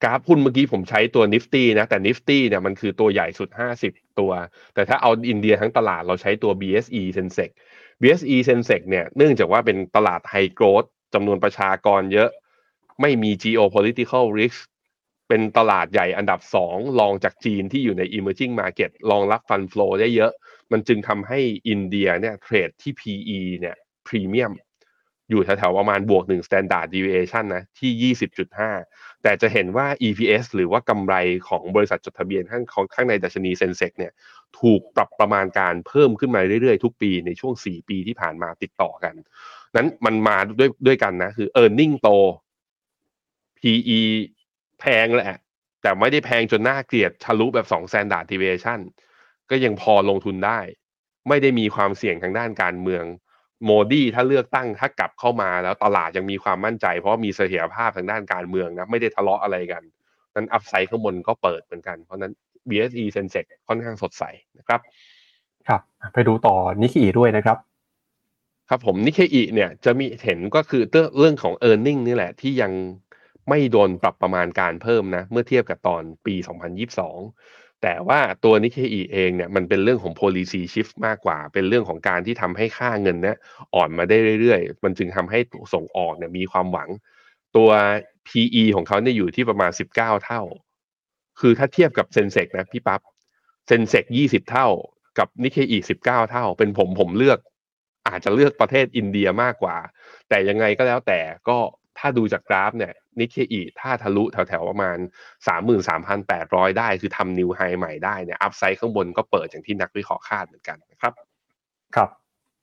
กราฟหุ้นเมื่อกี้ผมใช้ตัว Nifty นะแต่ Nifty เนี่ยมันคือตัวใหญ่สุด 50 ตัว แต่ถ้าเอาอินเดียทั้งตลาดเราใช้ตัว BSE Sensex BSE Sensex เนี่ยเนื่องจากว่าเป็นตลาด high growth จำนวนประชากรเยอะ ไม่มี geopolitical risk เป็นตลาดใหญ่อันดับสองรองจากจีนที่อยู่ใน emerging market รองรับฟัน flow ได้เยอะ มันจึงทำให้อินเดียเนี่ยเทรดที่ PE เนี่ยพรีเมียมอยู่แถวๆประมาณบวกหนึ่ง standard deviation นะที่ 20.5 แต่จะเห็นว่า EPS หรือว่ากำไรของบริษัทจดทะเบียนข้างของข้างในดัชนีเซนเซกเนี่ยถูกปรับประมาณการเพิ่มขึ้นมาเรื่อยๆ ทุกปีในช่วง 4 ปีที่ผ่านมาติดต่อกัน นั้นมันมาด้วยด้วยกันนะ คือ e a r n i n g โต PE แพงแหละ แต่ไม่ได้แพงจนน่าเกลียดทะลุแบบ2 standard deviation ก็ยังพอลงทุนได้ ไม่ได้มีความเสี่ยงทางด้านการเมือง โมดีถ้าเลือกตั้งถ้ากลับเข้ามาแล้วตลาดยังมีความมั่นใจ เพราะมีเสถียรภาพทางด้านการเมืองนะไม่ได้ทะเลาะอะไรกัน นั้นอัพไซด์ข้างบนก็เปิดเหมือนกัน เพราะนั้น BSE Sensex ค่อนข้างสดใสนะครับครับไปดูต่อนิก k อีด้วยนะครับ ครับผมนิเคอีเนี่ยจะมีเห็นก็คือเรื่องของ e a r n i n g นี่แหละที่ยัง ไม่โดนปรับประมาณการเพิ่มนะ เมื่อเทียบกับตอนปี 2022 แต่ว่าตัวนิเคอีเองเนี่ยมันเป็นเรื่องของ policy shift มากกว่า เป็นเรื่องของการที่ทำให้ค่าเงินเนี่ยอ่อนมาได้เรื่อยๆ มันจึงทำให้ส่งออกเนี่ยมีความหวัง ตัว PE ของเขาเนี่ยอยู่ที่ประมาณ 19 เท่า คือถ้าเทียบกับ Sensex นะพี่ปั๊บ Sensex 20 เท่า กับนิเคอี19 เท่า เป็นผมผมเลือกอาจจะเลือกประเทศอินเดียมากกว่า แต่ยังไงก็แล้วแต่ก็ถ้าดูจากกราฟเนี่ย นิเคอีถ้าทะลุแถวๆประมาณ 33,800 ได้คือทำนิวไฮใหม่ได้เนี่ยอัพไซด์ข้างบนก็เปิดอย่างที่นักวิเคราะห์คาดเหมือนกันนะครับ ครับ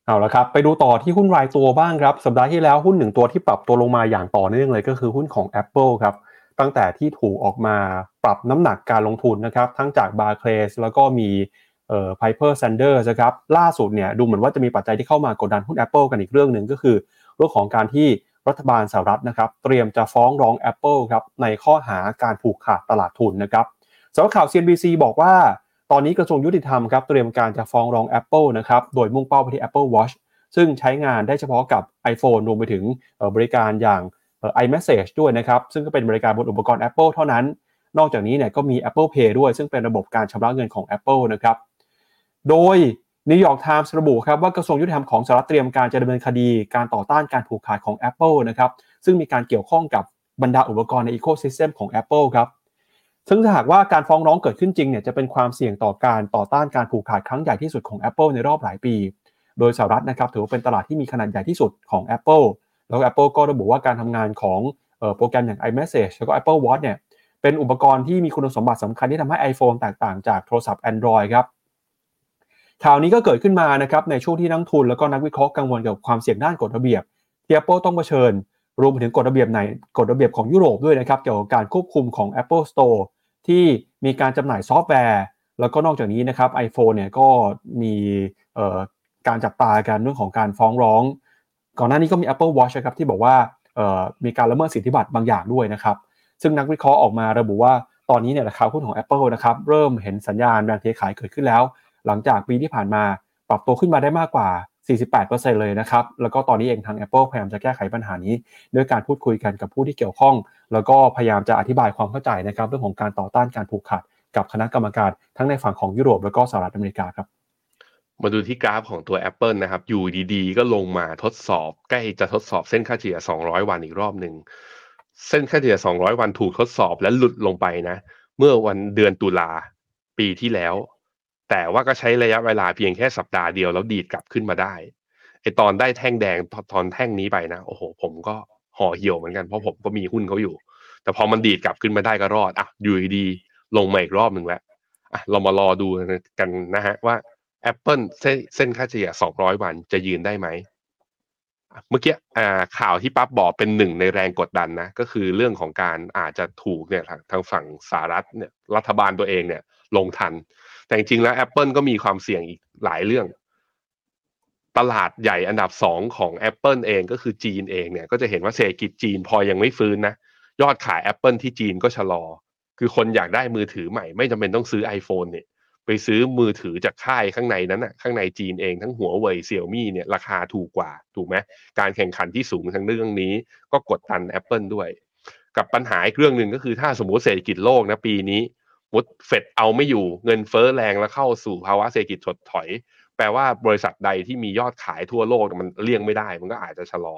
เอาละครับไปดูต่อที่หุ้นรายตัวบ้างครับ สัปดาห์ที่แล้วหุ้นหนึ่งตัวที่ปรับตัวลงมาอย่างต่อเนื่องเลยก็คือหุ้นของ Apple ครับตั้งแต่ที่ถูกออกมาปรับน้ำหนักการลงทุนนะครับ ทั้งจาก Barclays แล้วก็มีเอ่อ Piper Sanders นะครับล่าสุดเนี่ยดูเหมือนว่าจะมีปัจจัยที่เข้ามากดดันหุ้น Apple กันอีกเรื่องหนึ่งก็คือ เรื่องของการที่ รัฐบาลสหรัฐนะครับเตรียมจะฟ้องร้อง Apple ครับในข้อหาการผูกขาดตลาดทุนนะครับสำนักข่าว CNBC บอกว่า ตอนนี้กระทรวงยุติธรรมครับเตรียมการจะฟ้องร้อง Apple นะครับโดยมุ่งเป้าไปที่ Apple Watch ซึ่งใช้งานได้เฉพาะกับ iPhone รวมไปถึงบริการอย่าง iMessage ด้วยนะครับซึ่งก็เป็นบริการบนอุปกรณ์ Apple เท่านั้น นอกจากนี้เนี่ยก็มี Apple Pay ด้วย ซึ่งเป็นระบบการชำระเงินของ Apple นะครับโดย New York Times ระบุครับว่ากระทรวงยุติธรรมของสหรัฐเตรียมการจะดำเนินคดีการต่อต้านการผูกขาดของ Apple นะครับซึ่งมีการเกี่ยวข้องกับบรรดาอุปกรณ์ใน ecosystem ของ Apple ครับซึ่งถ้าหากว่าการฟ้องร้องเกิดขึ้นจริงเนี่ยจะเป็นความเสี่ยงต่อการต่อต้านการผูกขาดครั้งใหญ่ที่สุดของ Apple ในรอบหลายปี โดยสหรัฐนะครับถือว่าเป็นตลาดที่มีขนาดใหญ่ที่สุดของ Apple แล้ว Apple ก็ระบุว่าการทำงานของโปรแกรมอย่าง iMessage แล้วก็ Apple Watch เนี่ยเป็นอุปกรณ์ที่มีคุณสมบัติสำคัญที่ทำให้ iPhone แตกต่างจากโทรศัพท์ Android ครับ ข่าวนี้ก็เกิดขึ้นมานะครับในช่วงที่นักทุนแล้วก็นักวิเคราะห์กังวลเกี่ยวกับความเสี่ยงด้านกฎระเบียบที่ Apple ต้องเผชิญ รวมไปถึงกฎระเบียบในกฎระเบียบของยุโรปด้วยนะครับเกี่ยวกับการควบคุมของ Apple Store ที่มีการจำหน่ายซอฟต์แวร์ แล้วก็นอกจากนี้นะครับ iPhone เนี่ยก็มีการจับตากันเรื่องของการฟ้องร้อง ก่อนหน้านี้ก็มี Apple Watch นะครับที่บอกว่ามีการละเมิดสิทธิบัตรบางอย่างด้วยนะครับซึ่งนักวิเคราะห์ออกมาระบุว่าตอนนี้เนี่ยราคาหุ้นของ Apple นะครับเริ่มเห็นสัญญาณแรงเทขายเกิดขึ้นแล้ว หลังจากปีที่ผ่านมาปรับตัวขึ้นมาได้มากกว่า 48%เลยนะครับ แล้วก็ตอนนี้เองทาง Apple พยายามจะแก้ไขปัญหานี้ ด้วยการพูดคุยกันกับผู้ที่เกี่ยวข้อง แล้วก็พยายามจะอธิบายความเข้าใจนะครับเรื่องของการต่อต้านการผูกขาดกับคณะกรรมการทั้งในฝั่งของยุโรปแล้วก็สหรัฐอเมริกาครับมาดูที่กราฟของตัว Apple นะครับ อยู่ดีๆ ก็ลงมาทดสอบ ใกล้จะทดสอบเส้นค่าเฉลี่ย 200 วันอีกรอบหนึ่ง เส้นค่าเฉลี่ย 200 วันถูกทดสอบและหลุดลงไปนะ เมื่อวันเดือนตุลาปีที่แล้ว แต่ว่าก็ใช้ระยะเวลาเพียงแค่สัปดาห์เดียวแล้วดีดกลับขึ้นมาได้ไอตอนได้แท่งแดงตอนแท่งนี้ไปนะโอ้โห ผมก็ห่อเหี่ยวเหมือนกันเพราะผมก็มีหุ้นเขาอยู่ แต่พอมันดีดกลับขึ้นมาได้ก็รอดอะอยู่ดีลงมาอีกรอบหนึ่งแล้วอะเรามารอดูกันนะฮะว่า Apple เส้นเส้นค่าเฉลี่ย200 วันจะยืนได้ไหมเมื่อกี้ข่าวที่ปั๊บบอกเป็นหนึ่งในแรงกดดันนะ ก็คือเรื่องของการอาจจะถูกเนี่ยทางฝั่งสหรัฐเนี่ยรัฐบาลตัวเองเนี่ยลงทัน แต่จริงๆแล้ว Apple ก็มีความเสี่ยงอีกหลายเรื่อง ตลาดใหญ่อันดับสองของ Apple เองก็คือจีนเองเนี่ยก็จะเห็นว่าเศรษฐกิจจีนพอยังไม่ฟื้นนะยอดขาย Apple ที่จีนก็ชะลอ คือคนอยากได้มือถือใหม่ ไม่จำเป็นต้องซื้อ iPhone เนี่ยไปซื้อมือถือจากค่ายข้างในนั้นอะข้างในจีนเองทั้งหัวเว่ยเซี่ยมี่เนี่ยราคาถูกกว่าถูกไหมการแข่งขันที่สูงทั้งเรื่องนี้ ก็กดดัน Apple ด้วย กับปัญหาอีกเรื่องหนึ่งก็คือถ้าสมมติเศรษฐกิจโลกนะปีนี้ มุดเฟดเอาไม่อยู่เงินเฟ้อแรงแล้วเข้าสู่ภาวะเศรษฐกิจถดถอย แปลว่าบริษัทใดที่มียอดขายทั่วโลกมันเลี่ยงไม่ได้ มันก็อาจจะชะลอ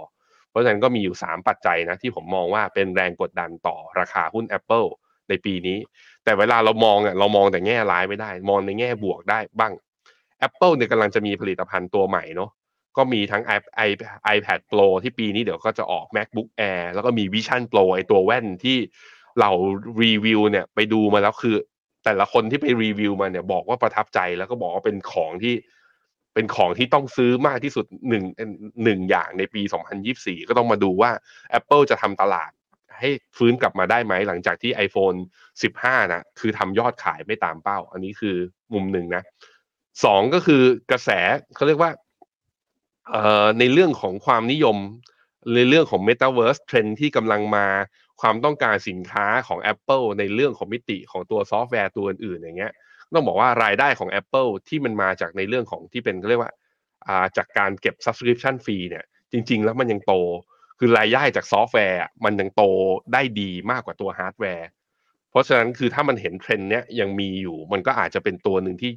เพราะฉะนั้นก็มีอยู่ 3 ปัจจัยนะที่ผมมองว่าเป็นแรงกดดันต่อราคาหุ้น Apple ในปีนี้ แต่เวลาเรามองเนี่ยเรามองแต่แง่ร้ายไม่ได้ มองในแง่บวกได้บ้าง Apple เนี่ยกำลังจะมีผลิตภัณฑ์ตัวใหม่เนาะก็มีทั้ง i iPad Pro ที่ปีนี้เดี๋ยวก็จะออก MacBook Air แล้วก็มี Vision Pro ไอตัวแว่นที่ เรารีวิวเนี่ยไปดูมาแล้วคือ แต่ละคนที่ไปรีวิวมาเนี่ยบอกว่าประทับใจแล้วก็บอกว่าเป็นของที่เป็นของที่ต้องซื้อมากที่สุดหนึ่งหนึ่งอย่างในปี 2024 ก็ต้องมาดูว่า Apple จะทำตลาดให้ฟื้นกลับมาได้ไหมหลังจากที่ iPhone 15 นะคือทำยอดขายไม่ตามเป้า อันนี้คือมุมหนึ่งนะสองก็คือกระแสเขาเรียกว่าเอ่อในเรื่องของความนิยม ในเรื่องของ Metaverse เทรนด์ที่กำลังมาความต้องการสินค้าของ Apple ในเรื่องของมิติของตัวซอฟต์แวร์ตัวอื่นๆอย่างเงี้ยต้องบอกว่ารายได้ของ Apple ที่มันมาจากในเรื่องของที่เป็นเรียกว่าจากการเก็บ subscription fee เนี่ยจริง ๆ แล้วมันยังโต คือรายได้จากซอฟต์แวร์มันยังโตได้ดีมากกว่าตัวฮาร์ดแวร์เพราะฉะนั้นคือถ้ามันเห็นเทรนด์เนี้ยยังมีอยู่ มันก็อาจจะเป็นตัวหนึ่งที่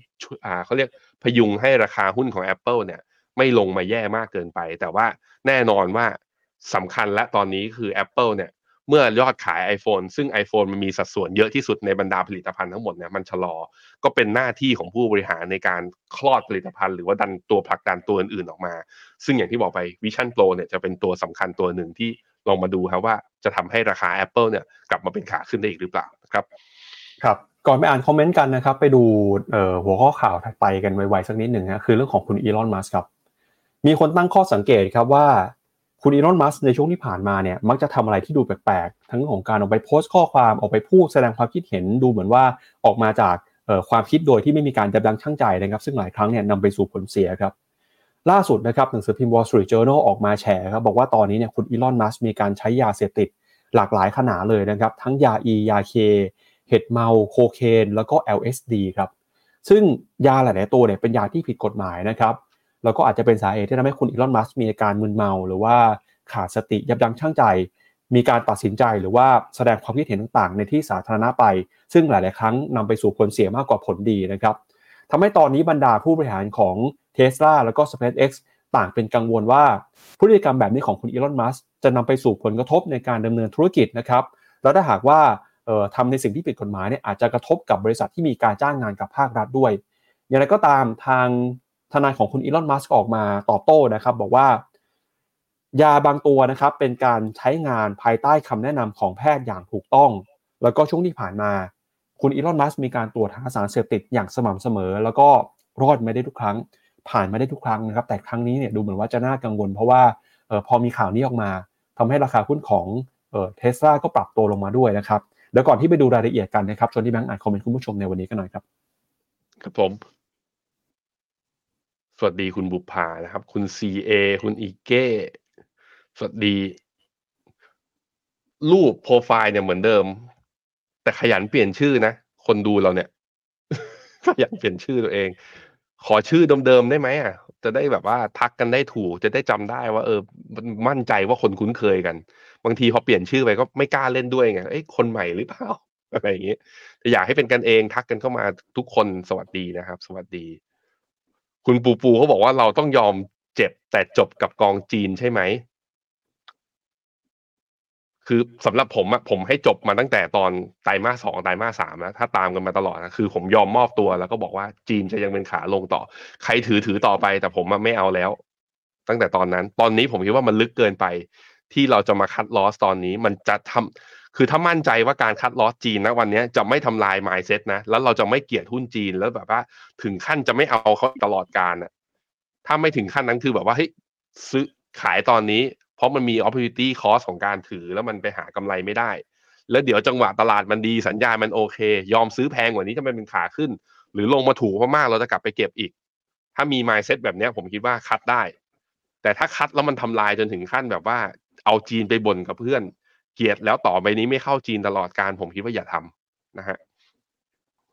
เขาเรียกพยุงให้ราคาหุ้นของ Apple เนี่ยไม่ลงมาแย่มากเกินไป แต่ว่าแน่นอนว่า สำคัญและตอนนี้คือ Apple เนี่ยเมื่อยอดขาย iPhone ซึ่ง iPhone มันมีสัดส่วนเยอะที่สุดในบรรดาผลิตภัณฑ์ทั้งหมดเนี่ยมันชะลอ ก็เป็นหน้าที่ของผู้บริหารในการคลอดผลิตภัณฑ์หรือว่าดันตัวผลักดันตัวอื่นๆออกมา ซึ่งอย่างที่บอกไป Vision Pro เนี่ยจะเป็นตัวสำคัญตัวหนึ่งที่ลองมาดูครับว่าจะทำให้ราคา Apple เนี่ยกลับมาเป็นขาขึ้นได้อีกหรือเปล่าครับ ครับก่อนไปอ่านคอมเมนต์กันนะครับ ไปดูหัวข้อข่าวถัดไปกันไวๆสักนิดหนึ่งนะคือเรื่องของคุณอีลอนมัสครับมีคนตั้งข้อสังเกตครับว่า คุณอีลอนมัสในช่วงที่ผ่านมาเนี่ยมักจะทำอะไรที่ดูแปลกๆ ทั้งของการออกไปโพสต์ข้อความออกไปพูดแสดงความคิดเห็นดูเหมือนว่าออกมาจากความคิดโดยที่ไม่มีการยับยั้งชั่งใจนะครับซึ่งหลายครั้งเนี่ยนำไปสู่ผลเสียครับล่าสุดนะครับหนังสือพิมพ์ Wall Street Journal ออกมาแฉครับบอกว่าตอนนี้เนี่ยคุณอีลอนมัสมีการใช้ยาเสพติดหลากหลายขนาดเลยนะครับทั้งยาอียาเคเห็ดเมาโคเคนแล้วก็ LSD ครับซึ่งยาหลาย ๆ ตัวเนี่ยเป็นยาที่ผิดกฎหมายนะครับ แล้วก็อาจจะเป็นสาเหตุที่ทำให้คุณอีลอนมัสมีอาการมึนเมา หรือว่าขาดสติยับยั้งชั่งใจ มีการตัดสินใจหรือว่าแสดงความคิดเห็นต่างๆ ในที่สาธารณะไป ซึ่งหลาย ๆ ครั้งนำไปสู่ผลเสียมากกว่าผลดีนะครับทำให้ตอนนี้บรรดาผู้บริหารของ t ท s l a แล้วก็ SpaceX ต่างเป็นกังวลว่าพฤติกรรมแบบนี้ของคุณอีลอนมัสจะนำไปสู่ผลกระทบในการดำเนินธุรกิจนะครับแล้วถ้าหากว่าทำในสิ่งที่ผิดกฎหมายเนี่ยอาจจะกระทบกับบริษัทที่มีการจ้างงานกับภาครัฐด้วย อย่างไรก็ตามทาง ทนายของคุณอีลอน มัสก์ออกมาตอบโต้นะครับ บอกว่า ยาบางตัวนะครับเป็นการใช้งานภายใต้คำแนะนำของแพทย์อย่างถูกต้อง แล้วก็ช่วงที่ผ่านมา คุณอีลอน มัสมีการตรวจหาสารเสพติดอย่างสม่ำเสมอ แล้วก็รอดไม่ได้ทุกครั้ง ผ่านไมาได้ทุกครั้งนะครับ แต่ครั้งนี้เนี่ยดูเหมือนว่าจะน่ากังวล เพราะว่าออพอมีข่าวนี้ออกมาทำให้ราคาหุ้นของเทสลาก็ปรับตัวลงมาด้วยนะครับเดี๋ยวก่อนที่ไปดูรายละเอียดกันนะครับชวนที่แบงค์อ่านคอมเมนต์คุณผู้ชมในวันนี้กันหน่อยครับ ครับผม วัสดีคุณบุพานะครับ คุณซีเอคุณอีเก้สวัสดี รูปโปรไฟล์เนี่ยเหมือนเดิม แต่ขยันเปลี่ยนชื่อนะ คนดูเราเนี่ย ขยันเปลี่ยนชื่อตัวเอง ขอชื่อเดิมๆได้ไหมอะจะได้แบบว่าทักกันได้ถูก จะได้จำได้ว่า เออ มั่นใจว่าคนคุ้นเคยกัน บางทีพอเปลี่ยนชื่อไปก็ไม่กล้าเล่นด้วยไงเอ้ยคนใหม่หรือเปล่าอะไรอย่างเงี้ยแต่อยากให้เป็นกันเองทักกันเข้ามาทุกคนสวัสดีนะครับ สวัสดี คุณปูปูเขาบอกว่าเราต้องยอมเจ็บแต่จบกับกองจีนใช่ไหม คือสำหรับผมอะผมให้จบมาตั้งแต่ตอนไตรมาสสองไตรมาสสามแล้วถ้าตามกันมาตลอดนะคือ ผมยอมมอบตัวแล้วก็บอกว่าจีนจะยังเป็นขาลงต่อ ใครถือถือต่อไป แต่ผมไม่เอาแล้ว ตั้งแต่ตอนนั้น ตอนนี้ผมคิดว่ามันลึกเกินไป ที่เราจะมาคัดลอสตอนนี้ มันจะทำ คือถ้ามั่นใจว่าการคัดลอสจีนนะวันนี้จะไม่ทำลายไมซ์เซ็ตนะแล้วเราจะไม่เกลียดหุ้นจีนแล้วแบบว่าถึงขั้นจะไม่เอาเขาตลอดการอะถ้าไม่ถึงขั้นนั้นคือแบบว่าเฮ้ยซื้อขายตอนนี้ เพราะมันมี opportunity cost ของการถือแล้วมันไปหากำไรไม่ได้ แล้วเดี๋ยวจังหวะตลาดมันดีสัญญาณมันโอเค ยอมซื้อแพงกว่านี้ถ้ามันเป็นขาขึ้น หรือลงมาถูกมากๆเราจะกลับไปเก็บอีก ถ้ามี mindset แบบนี้ผมคิดว่าคัดได้ แต่ถ้า cut แล้วมันทำลายจนถึงขั้นแบบว่าเอาจีนไปบ่นกับเพื่อน เกลียดแล้วต่อไปนี้ไม่เข้าจีนตลอดการผมคิดว่าอย่าทำนะฮะ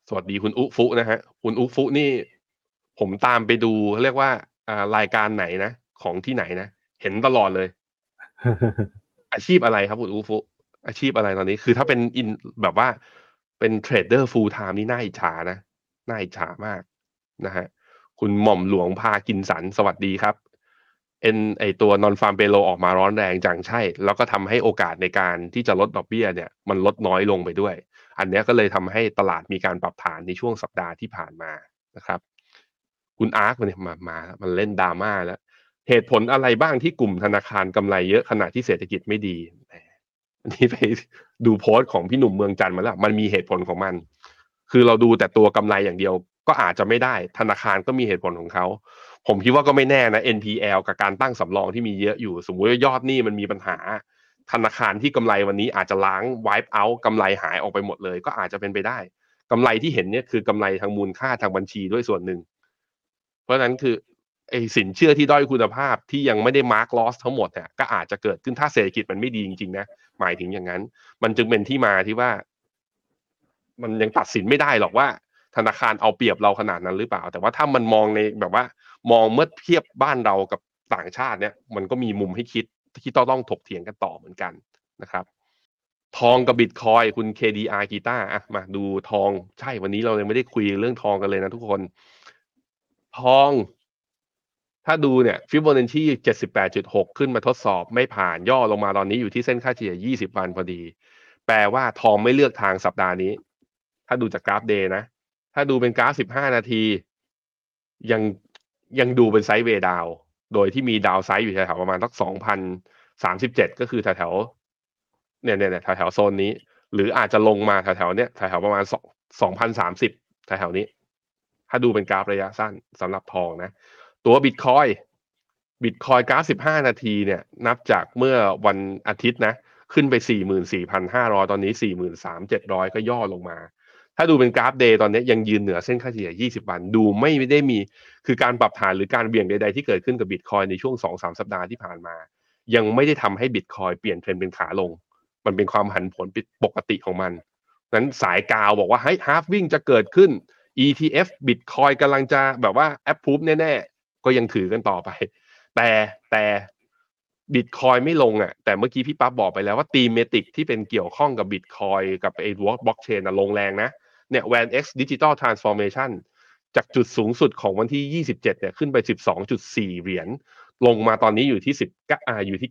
สวัสดีคุณอุฟุนะฮะคุณอุฟุนี่ ผมตามไปดูเรียกว่าอ่ารายการไหนนะของที่ไหนนะเห็นตลอดเลย อาชีพอะไรครับคุณอุฟุอาชีพอะไรตอนนี้ คือถ้าเป็นอินแบบว่าเป็น trader full time นี่น่าอิจฉานะน่าอิจฉามากนะฮะคุณหม่อมหลวงพากินสันสวัสดีครับ เอ็นไอตัวนอนฟาร์มเปโลออกมาร้อนแรงจังใช่ แล้วก็ทำให้โอกาสในการที่จะลดดอกเบี้ยเนี่ยมันลดน้อยลงไปด้วย อันนี้ก็เลยทำให้ตลาดมีการปรับฐานในช่วงสัปดาห์ที่ผ่านมานะครับ คุณอาร์คมันมามา มันเล่นดราม่าแล้ว เหตุผลอะไรบ้างที่กลุ่มธนาคารกำไรเยอะขณะที่เศรษฐกิจไม่ดีอันนี้ไปดูโพสต์ของพี่หนุ่มเมืองจันทร์มาแล้ว มันมีเหตุผลของมัน คือเราดูแต่ตัวกำไรอย่างเดียวก็อาจจะไม่ได้ ธนาคารก็มีเหตุผลของเขา ผมคิดว่าก็ไม่แน่นะ NPL กับการตั้งสำรองที่มีเยอะอยู่ สมมุติว่ายอดหนี้มันมีปัญหา ธนาคารที่กำไรวันนี้อาจจะล้าง wipe out กำไรหายออกไปหมดเลย ก็อาจจะเป็นไปได้กำไรที่เห็นเนี่ยคือกำไรทางมูลค่าทางบัญชีด้วยส่วนหนึ่ง เพราะฉะนั้นคือไอ้สินเชื่อที่ด้อยคุณภาพที่ยังไม่ได้มาร์กลอสทั้งหมดเนี่ยก็อาจจะเกิดขึ้นถ้าเศรษฐกิจมันไม่ดีจริงๆนะหมายถึงอย่างนั้น มันจึงเป็นที่มาที่ว่า มันยังตัดสินไม่ได้หรอกว่า ธนาคารเอาเปรียบเราขนาดนั้นหรือเปล่า แต่ว่าถ้ามันมองในแบบว่า มองเมื่อเทียบบ้านเรากับต่างชาติเนี่ย มันก็มีมุมให้คิดที่ต้องต้องถกเถียงกันต่อเหมือนกันนะครับ ทองกับบิตคอยคุณ KDR กีตาอะมาดูทองใช่วันนี้เรายังไม่ได้คุยเรื่องทองกันเลยนะทุกคน ทอง ถ้าดูเนี่ยฟิโบนัชชี78.6ขึ้นมาทดสอบไม่ผ่านย่อลงมาตอนนี้อยู่ที่เส้นค่าเฉลี่ย20วันพอดี แปลว่าทองไม่เลือกทางสัปดาห์นี้ ถ้าดูจากกราฟเดย์นะ ถ้าดูเป็นกราฟ15นาที ยัง ยังดูเป็นไซด์เวดาว โดยที่มีดาวไซด์อยู่แถวๆประมาณสักสองพันสามสิบเจ็ดก็คือแถวๆเนี่ยเนี่ยแถวๆโซนนี้ หรืออาจจะลงมาแถวๆเนี้ยแถวๆประมาณสองสองพันสามสิบแถวๆนี้ ถ้าดูเป็นกราฟระยะสั้นสำหรับทองนะ ตัวบิตคอยน์บิตคอยน์กราฟสิบห้านาทีเนี่ยนับจากเมื่อวันอาทิตย์นะ ขึ้นไปสี่หมื่นสี่พันห้าร้อยตอนนี้สี่หมื่นสามเจ็ดร้อยก็ย่อลงมา ถ้าดูเป็นกราฟ day ตอนนี้ยังยืนเหนือเส้นค่าเฉลี่ย 20 วัน ดูไม่ได้มี คือการปรับฐานหรือการเบี่ยงใด ๆ ที่เกิดขึ้นกับบิตคอยน์ในช่วง 2-3 สัปดาห์ที่ผ่านมา ยังไม่ได้ทำให้บิตคอยน์เปลี่ยนเทรนด์เป็นขาลง มันเป็นความผันผวนปกติของมันนั้นสายกาวบอกว่าให้ halving จะเกิดขึ้น ETF บิตคอยกำลังจะแบบว่าแอปพูฟแน่ๆ ก็ยังถือกันต่อไป แต่แต่บิตคอยน์ไม่ลงอะ แต่เมื่อกี้พี่ปั๊บบอกไปแล้วว่า thematic ที่เป็นเกี่ยวข้องกับบิตคอยน์กับไอ้วอล์กบล็อกเชนลงแรงนะ เนี่ย VanEck Digital Transformation จากจุดสูงสุดของวันที่ 27 เนี่ยขึ้นไป 12.4 เหรียญลงมาตอนนี้อยู่ที่10อ่าอยู่ที่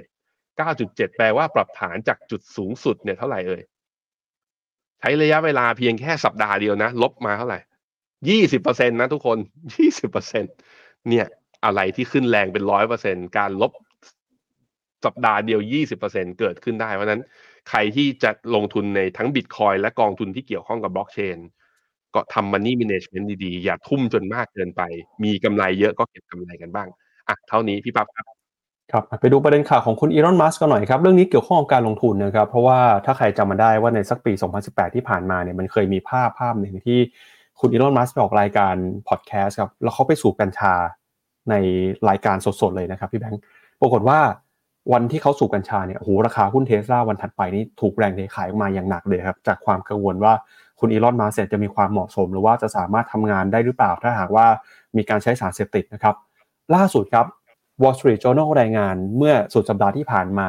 9.7 9.7 แปลว่าปรับฐานจากจุดสูงสุดเนี่ยเท่าไหร่เอ่ยใช้ระยะเวลาเพียงแค่สัปดาห์เดียวนะ ลบมาเท่าไหร่ยี่สิบเปอร์เซ็นนะทุกคนยี่สิบเปอร์เซ็นเนี่ยอะไรที่ขึ้นแรงเป็นร้อยเปอร์เซ็นการลบสัปดาห์เดียวยี่สิบเปอร์เซ็นเกิดขึ้นได้เพราะนั้น ใครที่จะลงทุนในทั้งบิตคอยและกองทุนที่เกี่ยวข้องกับบล็อกเชนก็ทำมันนี่มิเนจเมนต์ดีๆ อย่าทุ่มจนมากเกินไป มีกำไรเยอะก็เก็บกำไรกันบ้างอะเท่านี้พี่ปั๊บครับครับไปดูประเด็นข่าวของคุณอีลอน มัสก์กันหน่อยครับ เรื่องนี้เกี่ยวข้องกับการลงทุนนะครับ เพราะว่าถ้าใครจำมาได้ว่าในสักปี 2018 ที่ผ่านมาเนี่ยมันเคยมีภาพภาพหนึ่งที่คุณอีลอน มัสก์ไปออกรายการพอดแคสต์ครับ แล้วเขาไปสูบกัญชาในรายการสดๆเลยนะครับพี่แบงค์ ปรากฏว่า วันที่เขาสูบกัญชาเนี่ยโอ้โหราคาหุ้นเทสลาวันถัดไปนี่ถูกแรงเทขายออกมาอย่างหนักเลยครับจากความกังวลว่าคุณอีลอนมัสก์จะมีความเหมาะสม หรือว่าจะสามารถทำงานได้หรือเปล่าถ้าหากว่ามีการใช้สารเสพติดนะครับ ล่าสุดครับ Wall Street Journal รายงานเมื่อสุดสัปดาห์ที่ผ่านมา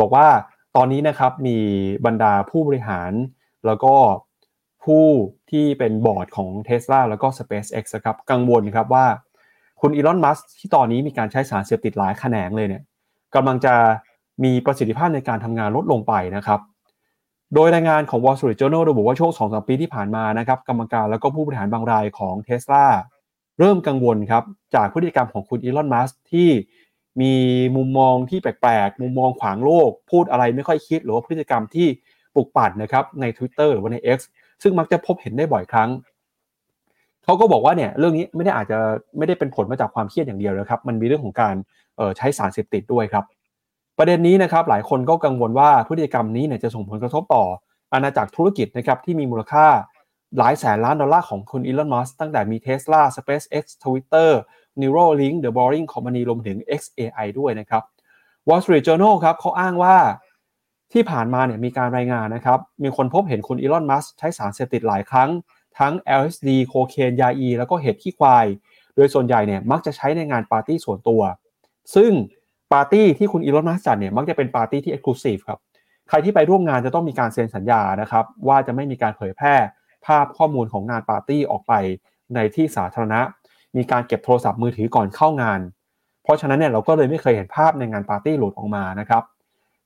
บอกว่าตอนนี้นะครับมีบรรดาผู้บริหาร แล้วก็ผู้ที่เป็นบอร์ดของ Tesla แล้วก็ SpaceX ครับกังวลครับว่าคุณอีลอนมัสที่ตอนนี้มีการใช้สารเสพติดหลายแขนงเลยเนี่ย กำลังจะมีประสิทธิภาพในการทำงานลดลงไปนะครับ โดยรายงานของ Wall Street Journal ระบุว่าช่วง2-3ปีที่ผ่านมานะครับกรรมการแล้วก็ผู้บริหารบางรายของ Tesla เริ่มกังวลครับจากพฤติกรรมของคุณอีลอนมัสที่มีมุมมองที่แปลกๆ มุมมองขวางโลก พูดอะไรไม่ค่อยคิด หรือว่าพฤติกรรมที่ปลุกปั่นนะครับใน Twitter หรือว่าใน X ซึ่งมักจะพบเห็นได้บ่อยครั้ง เขาก็บอกว่าเนี่ยเรื่องนี้ไม่ได้อาจจะไม่ได้เป็นผลมาจากความเครียดอย่างเดียวนะครับ มันมีเรื่องของการ ใช้สารเสพติดด้วยครับประเด็นนี้นะครับหลายคนก็กังวลว่าพฤติกรรมนี้เนี่ยจะส่งผลกระทบต่ออาณาจักรธุรกิจนะครับที่มีมูลค่าหลายแสนล้านดอลลาร์ของคุณอีลอน มัสตั้งแต่มี Tesla SpaceX Twitter Neuralink The Boring Company รวมถึง XAI ด้วยนะครับ Wall Street Journal ครับเขาอ้างว่าที่ผ่านมาเนี่ยมีการรายงานนะครับ มีคนพบเห็นคุณอีลอน มัสใช้สารเสพติดหลายครั้ง ทั้ง LSD โคเคนยาอี แล้วก็เห็ดขี้ควาย โดยส่วนใหญ่เนี่ยมักจะใช้ในงานปาร์ตี้ส่วนตัว ซึ่งปาร์ตี้ที่คุณ Elon Musk จัดเนี่ยมักจะเป็นปาร์ตี้ที่ exclusive ครับใครที่ไปร่วมงานจะต้องมีการเซ็นสัญญานะครับว่าจะไม่มีการเผยแพร่ภาพข้อมูลของงานปาร์ตี้ออกไปในที่สาธารณะ มีการเก็บโทรศัพท์มือถือก่อนเข้างาน เพราะฉะนั้นเนี่ยเราก็เลยไม่เคยเห็นภาพในงานปาร์ตี้หลุดออกมานะครับ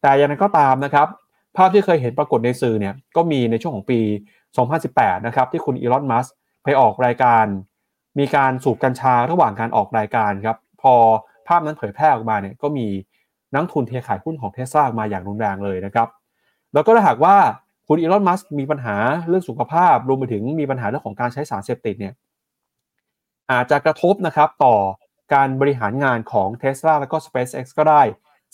แต่อย่างนั้นก็ตามนะครับภาพที่เคยเห็นปรากฏในสื่อเนี่ยก็มีในช่วงของปี 2018 นะครับที่คุณ Elon Musk ไปออกรายการ มีการสูบกัญชาระหว่างการออกรายการครับพอ ภาพนั้นเผยแพร่ออกมาเนี่ยก็มีนักทุนเทขายหุ้นของเทสลามาอย่างรุนแรงเลยนะครับแล้วก็ถ้าหากว่าคุณอีลอนมัสมีปัญหาเรื่องสุขภาพรวมไปถึงมีปัญหาเรื่องของการใช้สารเสพติดเนี่ยอาจจะกระทบนะครับต่อการบริหารงานของ Tesla แล้วก็ SpaceX ก็ได้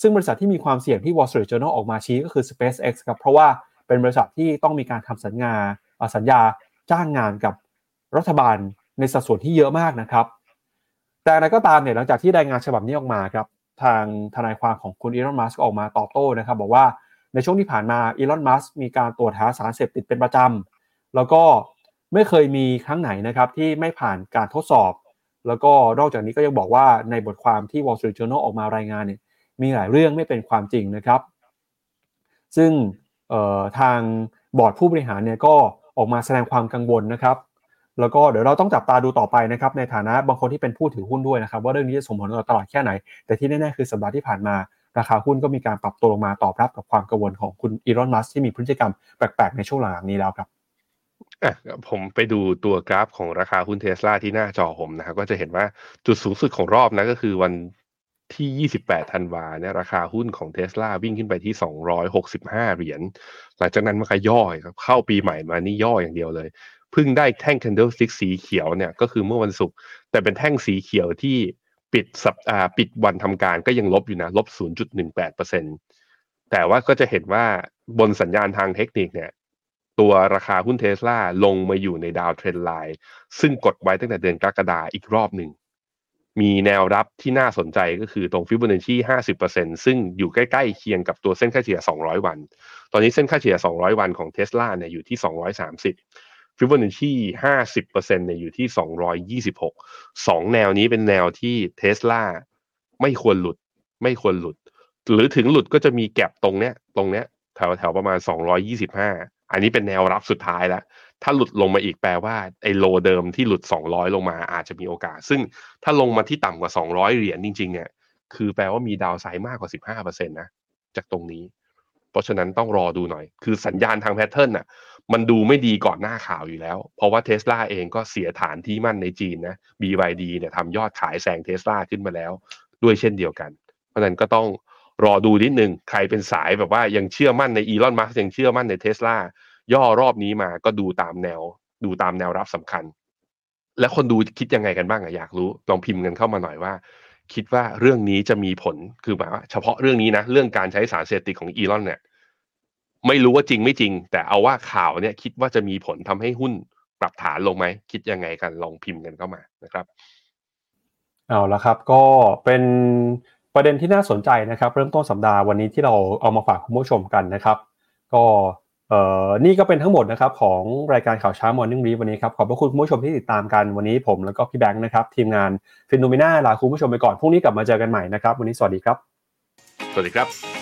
ซึ่งบริษัทที่มีความเสี่ยงที่ Wall Street Journal ออกมาชี้ก็คือ SpaceX ครับเพราะว่าเป็นบริษัทที่ต้องมีการทำสัญญาสัญญาจ้างงานกับรัฐบาลในสัดส่วนที่เยอะมากนะครับ แต่อะไรก็ตามเนี่ยหลังจากที่รายงานฉบับนี้ออกมาครับทางทนายความของคุณอีลอนมัสก์ออกมาตอบโต้นะครับบอกว่าในช่วงที่ผ่านมาอีลอนมัสก์มีการตรวจหาสารเสพติดเป็นประจำแล้วก็ไม่เคยมีครั้งไหนนะครับที่ไม่ผ่านการทดสอบ แล้วก็นอกจากนี้ก็ยังบอกว่าในบทความที่ Wall Street Journal ออกมารายงานเนี่ยมีหลายเรื่องไม่เป็นความจริงนะครับ ซึ่งทางบอร์ดผู้บริหารเนี่ยก็ออกมาแสดงความกังวลนะครับ แล้วก็เดี๋ยวเราต้องจับตาดูต่อไปนะครับในฐานะบางคนที่เป็นผู้ถือหุ้นด้วยนะครับว่าเรื่องนี้จะส่งผลต่อตลาดแค่ไหน แต่ที่แน่ๆคือสัปดาห์ที่ผ่านมา ราคาหุ้นก็มีการปรับตัวลงมาตอบรับกับความกังวลของคุณอีลอนมัสที่มีพฤติกรรมแปลกๆในช่วงหลังนี้แล้วครับผมไปดูตัวกราฟของราคาหุ้นเทสลาที่หน้าจอผมนะครับก็จะเห็นว่าจุดสูงสุดของรอบนะก็คือวันที่ 28 ธันวาเนี่ยราคาหุ้นของเทสลาวิ่งขึ้นไปที่ 265 เหรียญ หลังจากนั้นมันก็ย่อยครับ เข้าปีใหม่มานี่ย่ออย่างเดียวเลย เพิ่งได้แท่ง candlestick สีเขียวเนี่ยก็คือเมื่อวันศุกร์แต่เป็นแท่งสีเขียวที่ปิดสัปอ่าปิดวันทำการก็ยังลบอยู่นะลบ 0.18%แต่ว่าก็จะเห็นว่าบนสัญญาณทางเทคนิคเนี่ยตัวราคาหุ้นเทสลาลงมาอยู่ในดาวเทรนไลน์ซึ่งกดไว้ตั้งแต่เดือนกรกฎาอีกรอบหนึ่ง มีแนวรับที่น่าสนใจก็คือตรงฟิบอนัชชี50%ซึ่งอยู่ใกล้ๆเคียงกับตัวเส้นค่าเฉลี่ย 200 วัน ตอนนี้เส้นค่าเฉลี่ย 200 วันของเทสลาเนี่ยอยู่ที่ 230 ฟิบอนัชชี50%เนี่ยอยู่ที่226 2แนวนี้เป็นแนวที่เทสลาไม่ควรหลุด ไม่ควรหลุด หรือถึงหลุดก็จะมีแก็บตรงเนี้ย ตรงเนี้ยแถวแถวประมาณ225อันนี้เป็นแนวรับสุดท้ายแล้วถ้าหลุดลงมาอีกแปลว่าไอ้ low เดิมที่หลุด 200 ลงมาอาจจะมีโอกาส ซึ่งถ้าลงมาที่ต่ำกว่า 200 เหรียญจริง ๆ เนี่ย คือแปลว่ามี downside มากกว่า 15%นะ จากตรงนี้ เพราะฉะนั้นต้องรอดูหน่อย คือสัญญาณทาง pattern น่ะ มันดูไม่ดีก่อนหน้าข่าวอยู่แล้ว เพราะว่าเทสลาเองก็เสียฐานที่มั่นในจีนนะ BYD เนี่ยทำยอดขายแซงเทสลาขึ้นมาแล้ว ด้วยเช่นเดียวกัน เพราะนั้นก็ต้องรอดูนิดนึง ใครเป็นสายแบบว่ายังเชื่อมั่นในอีลอนมัสยังเชื่อมั่นในเทสลาย่อรอบนี้มาก็ดูตามแนว ดูตามแนวรับสำคัญ แล้วคนดูคิดยังไงกันบ้างอะอยากรู้ ลองพิมพ์กันเข้ามาหน่อยว่า คิดว่าเรื่องนี้จะมีผลคือหมายว่าเฉพาะเรื่องนี้นะ เรื่องการใช้สารเสพติดของอีลอนเนี่ย ไม่รู้ว่าจริงไม่จริง แต่เอาว่าข่าวเนี่ยคิดว่าจะมีผลทำให้หุ้นปรับฐานลงไหม คิดยังไงกันลองพิมพ์กันเข้ามานะครับ เอาละครับก็เป็นประเด็นที่น่าสนใจนะครับ เริ่มต้นสัปดาห์วันนี้ที่เราเอามาฝากคุณผู้ชมกันนะครับ ก็เอ่อนี่ก็เป็นทั้งหมดนะครับของรายการข่าวเช้า Morning Brief วันนี้ครับขอบพระคุณคุณผู้ชมที่ติดตามกันวันนี้ผมแล้วก็พี่แบงค์นะครับทีมงานฟินโนมิน่าลาคุณผู้ชมไปก่อนพรุ่งนี้กลับมาเจอกันใหม่นะครับ วันนี้สวัสดีครับ สวัสดีครับ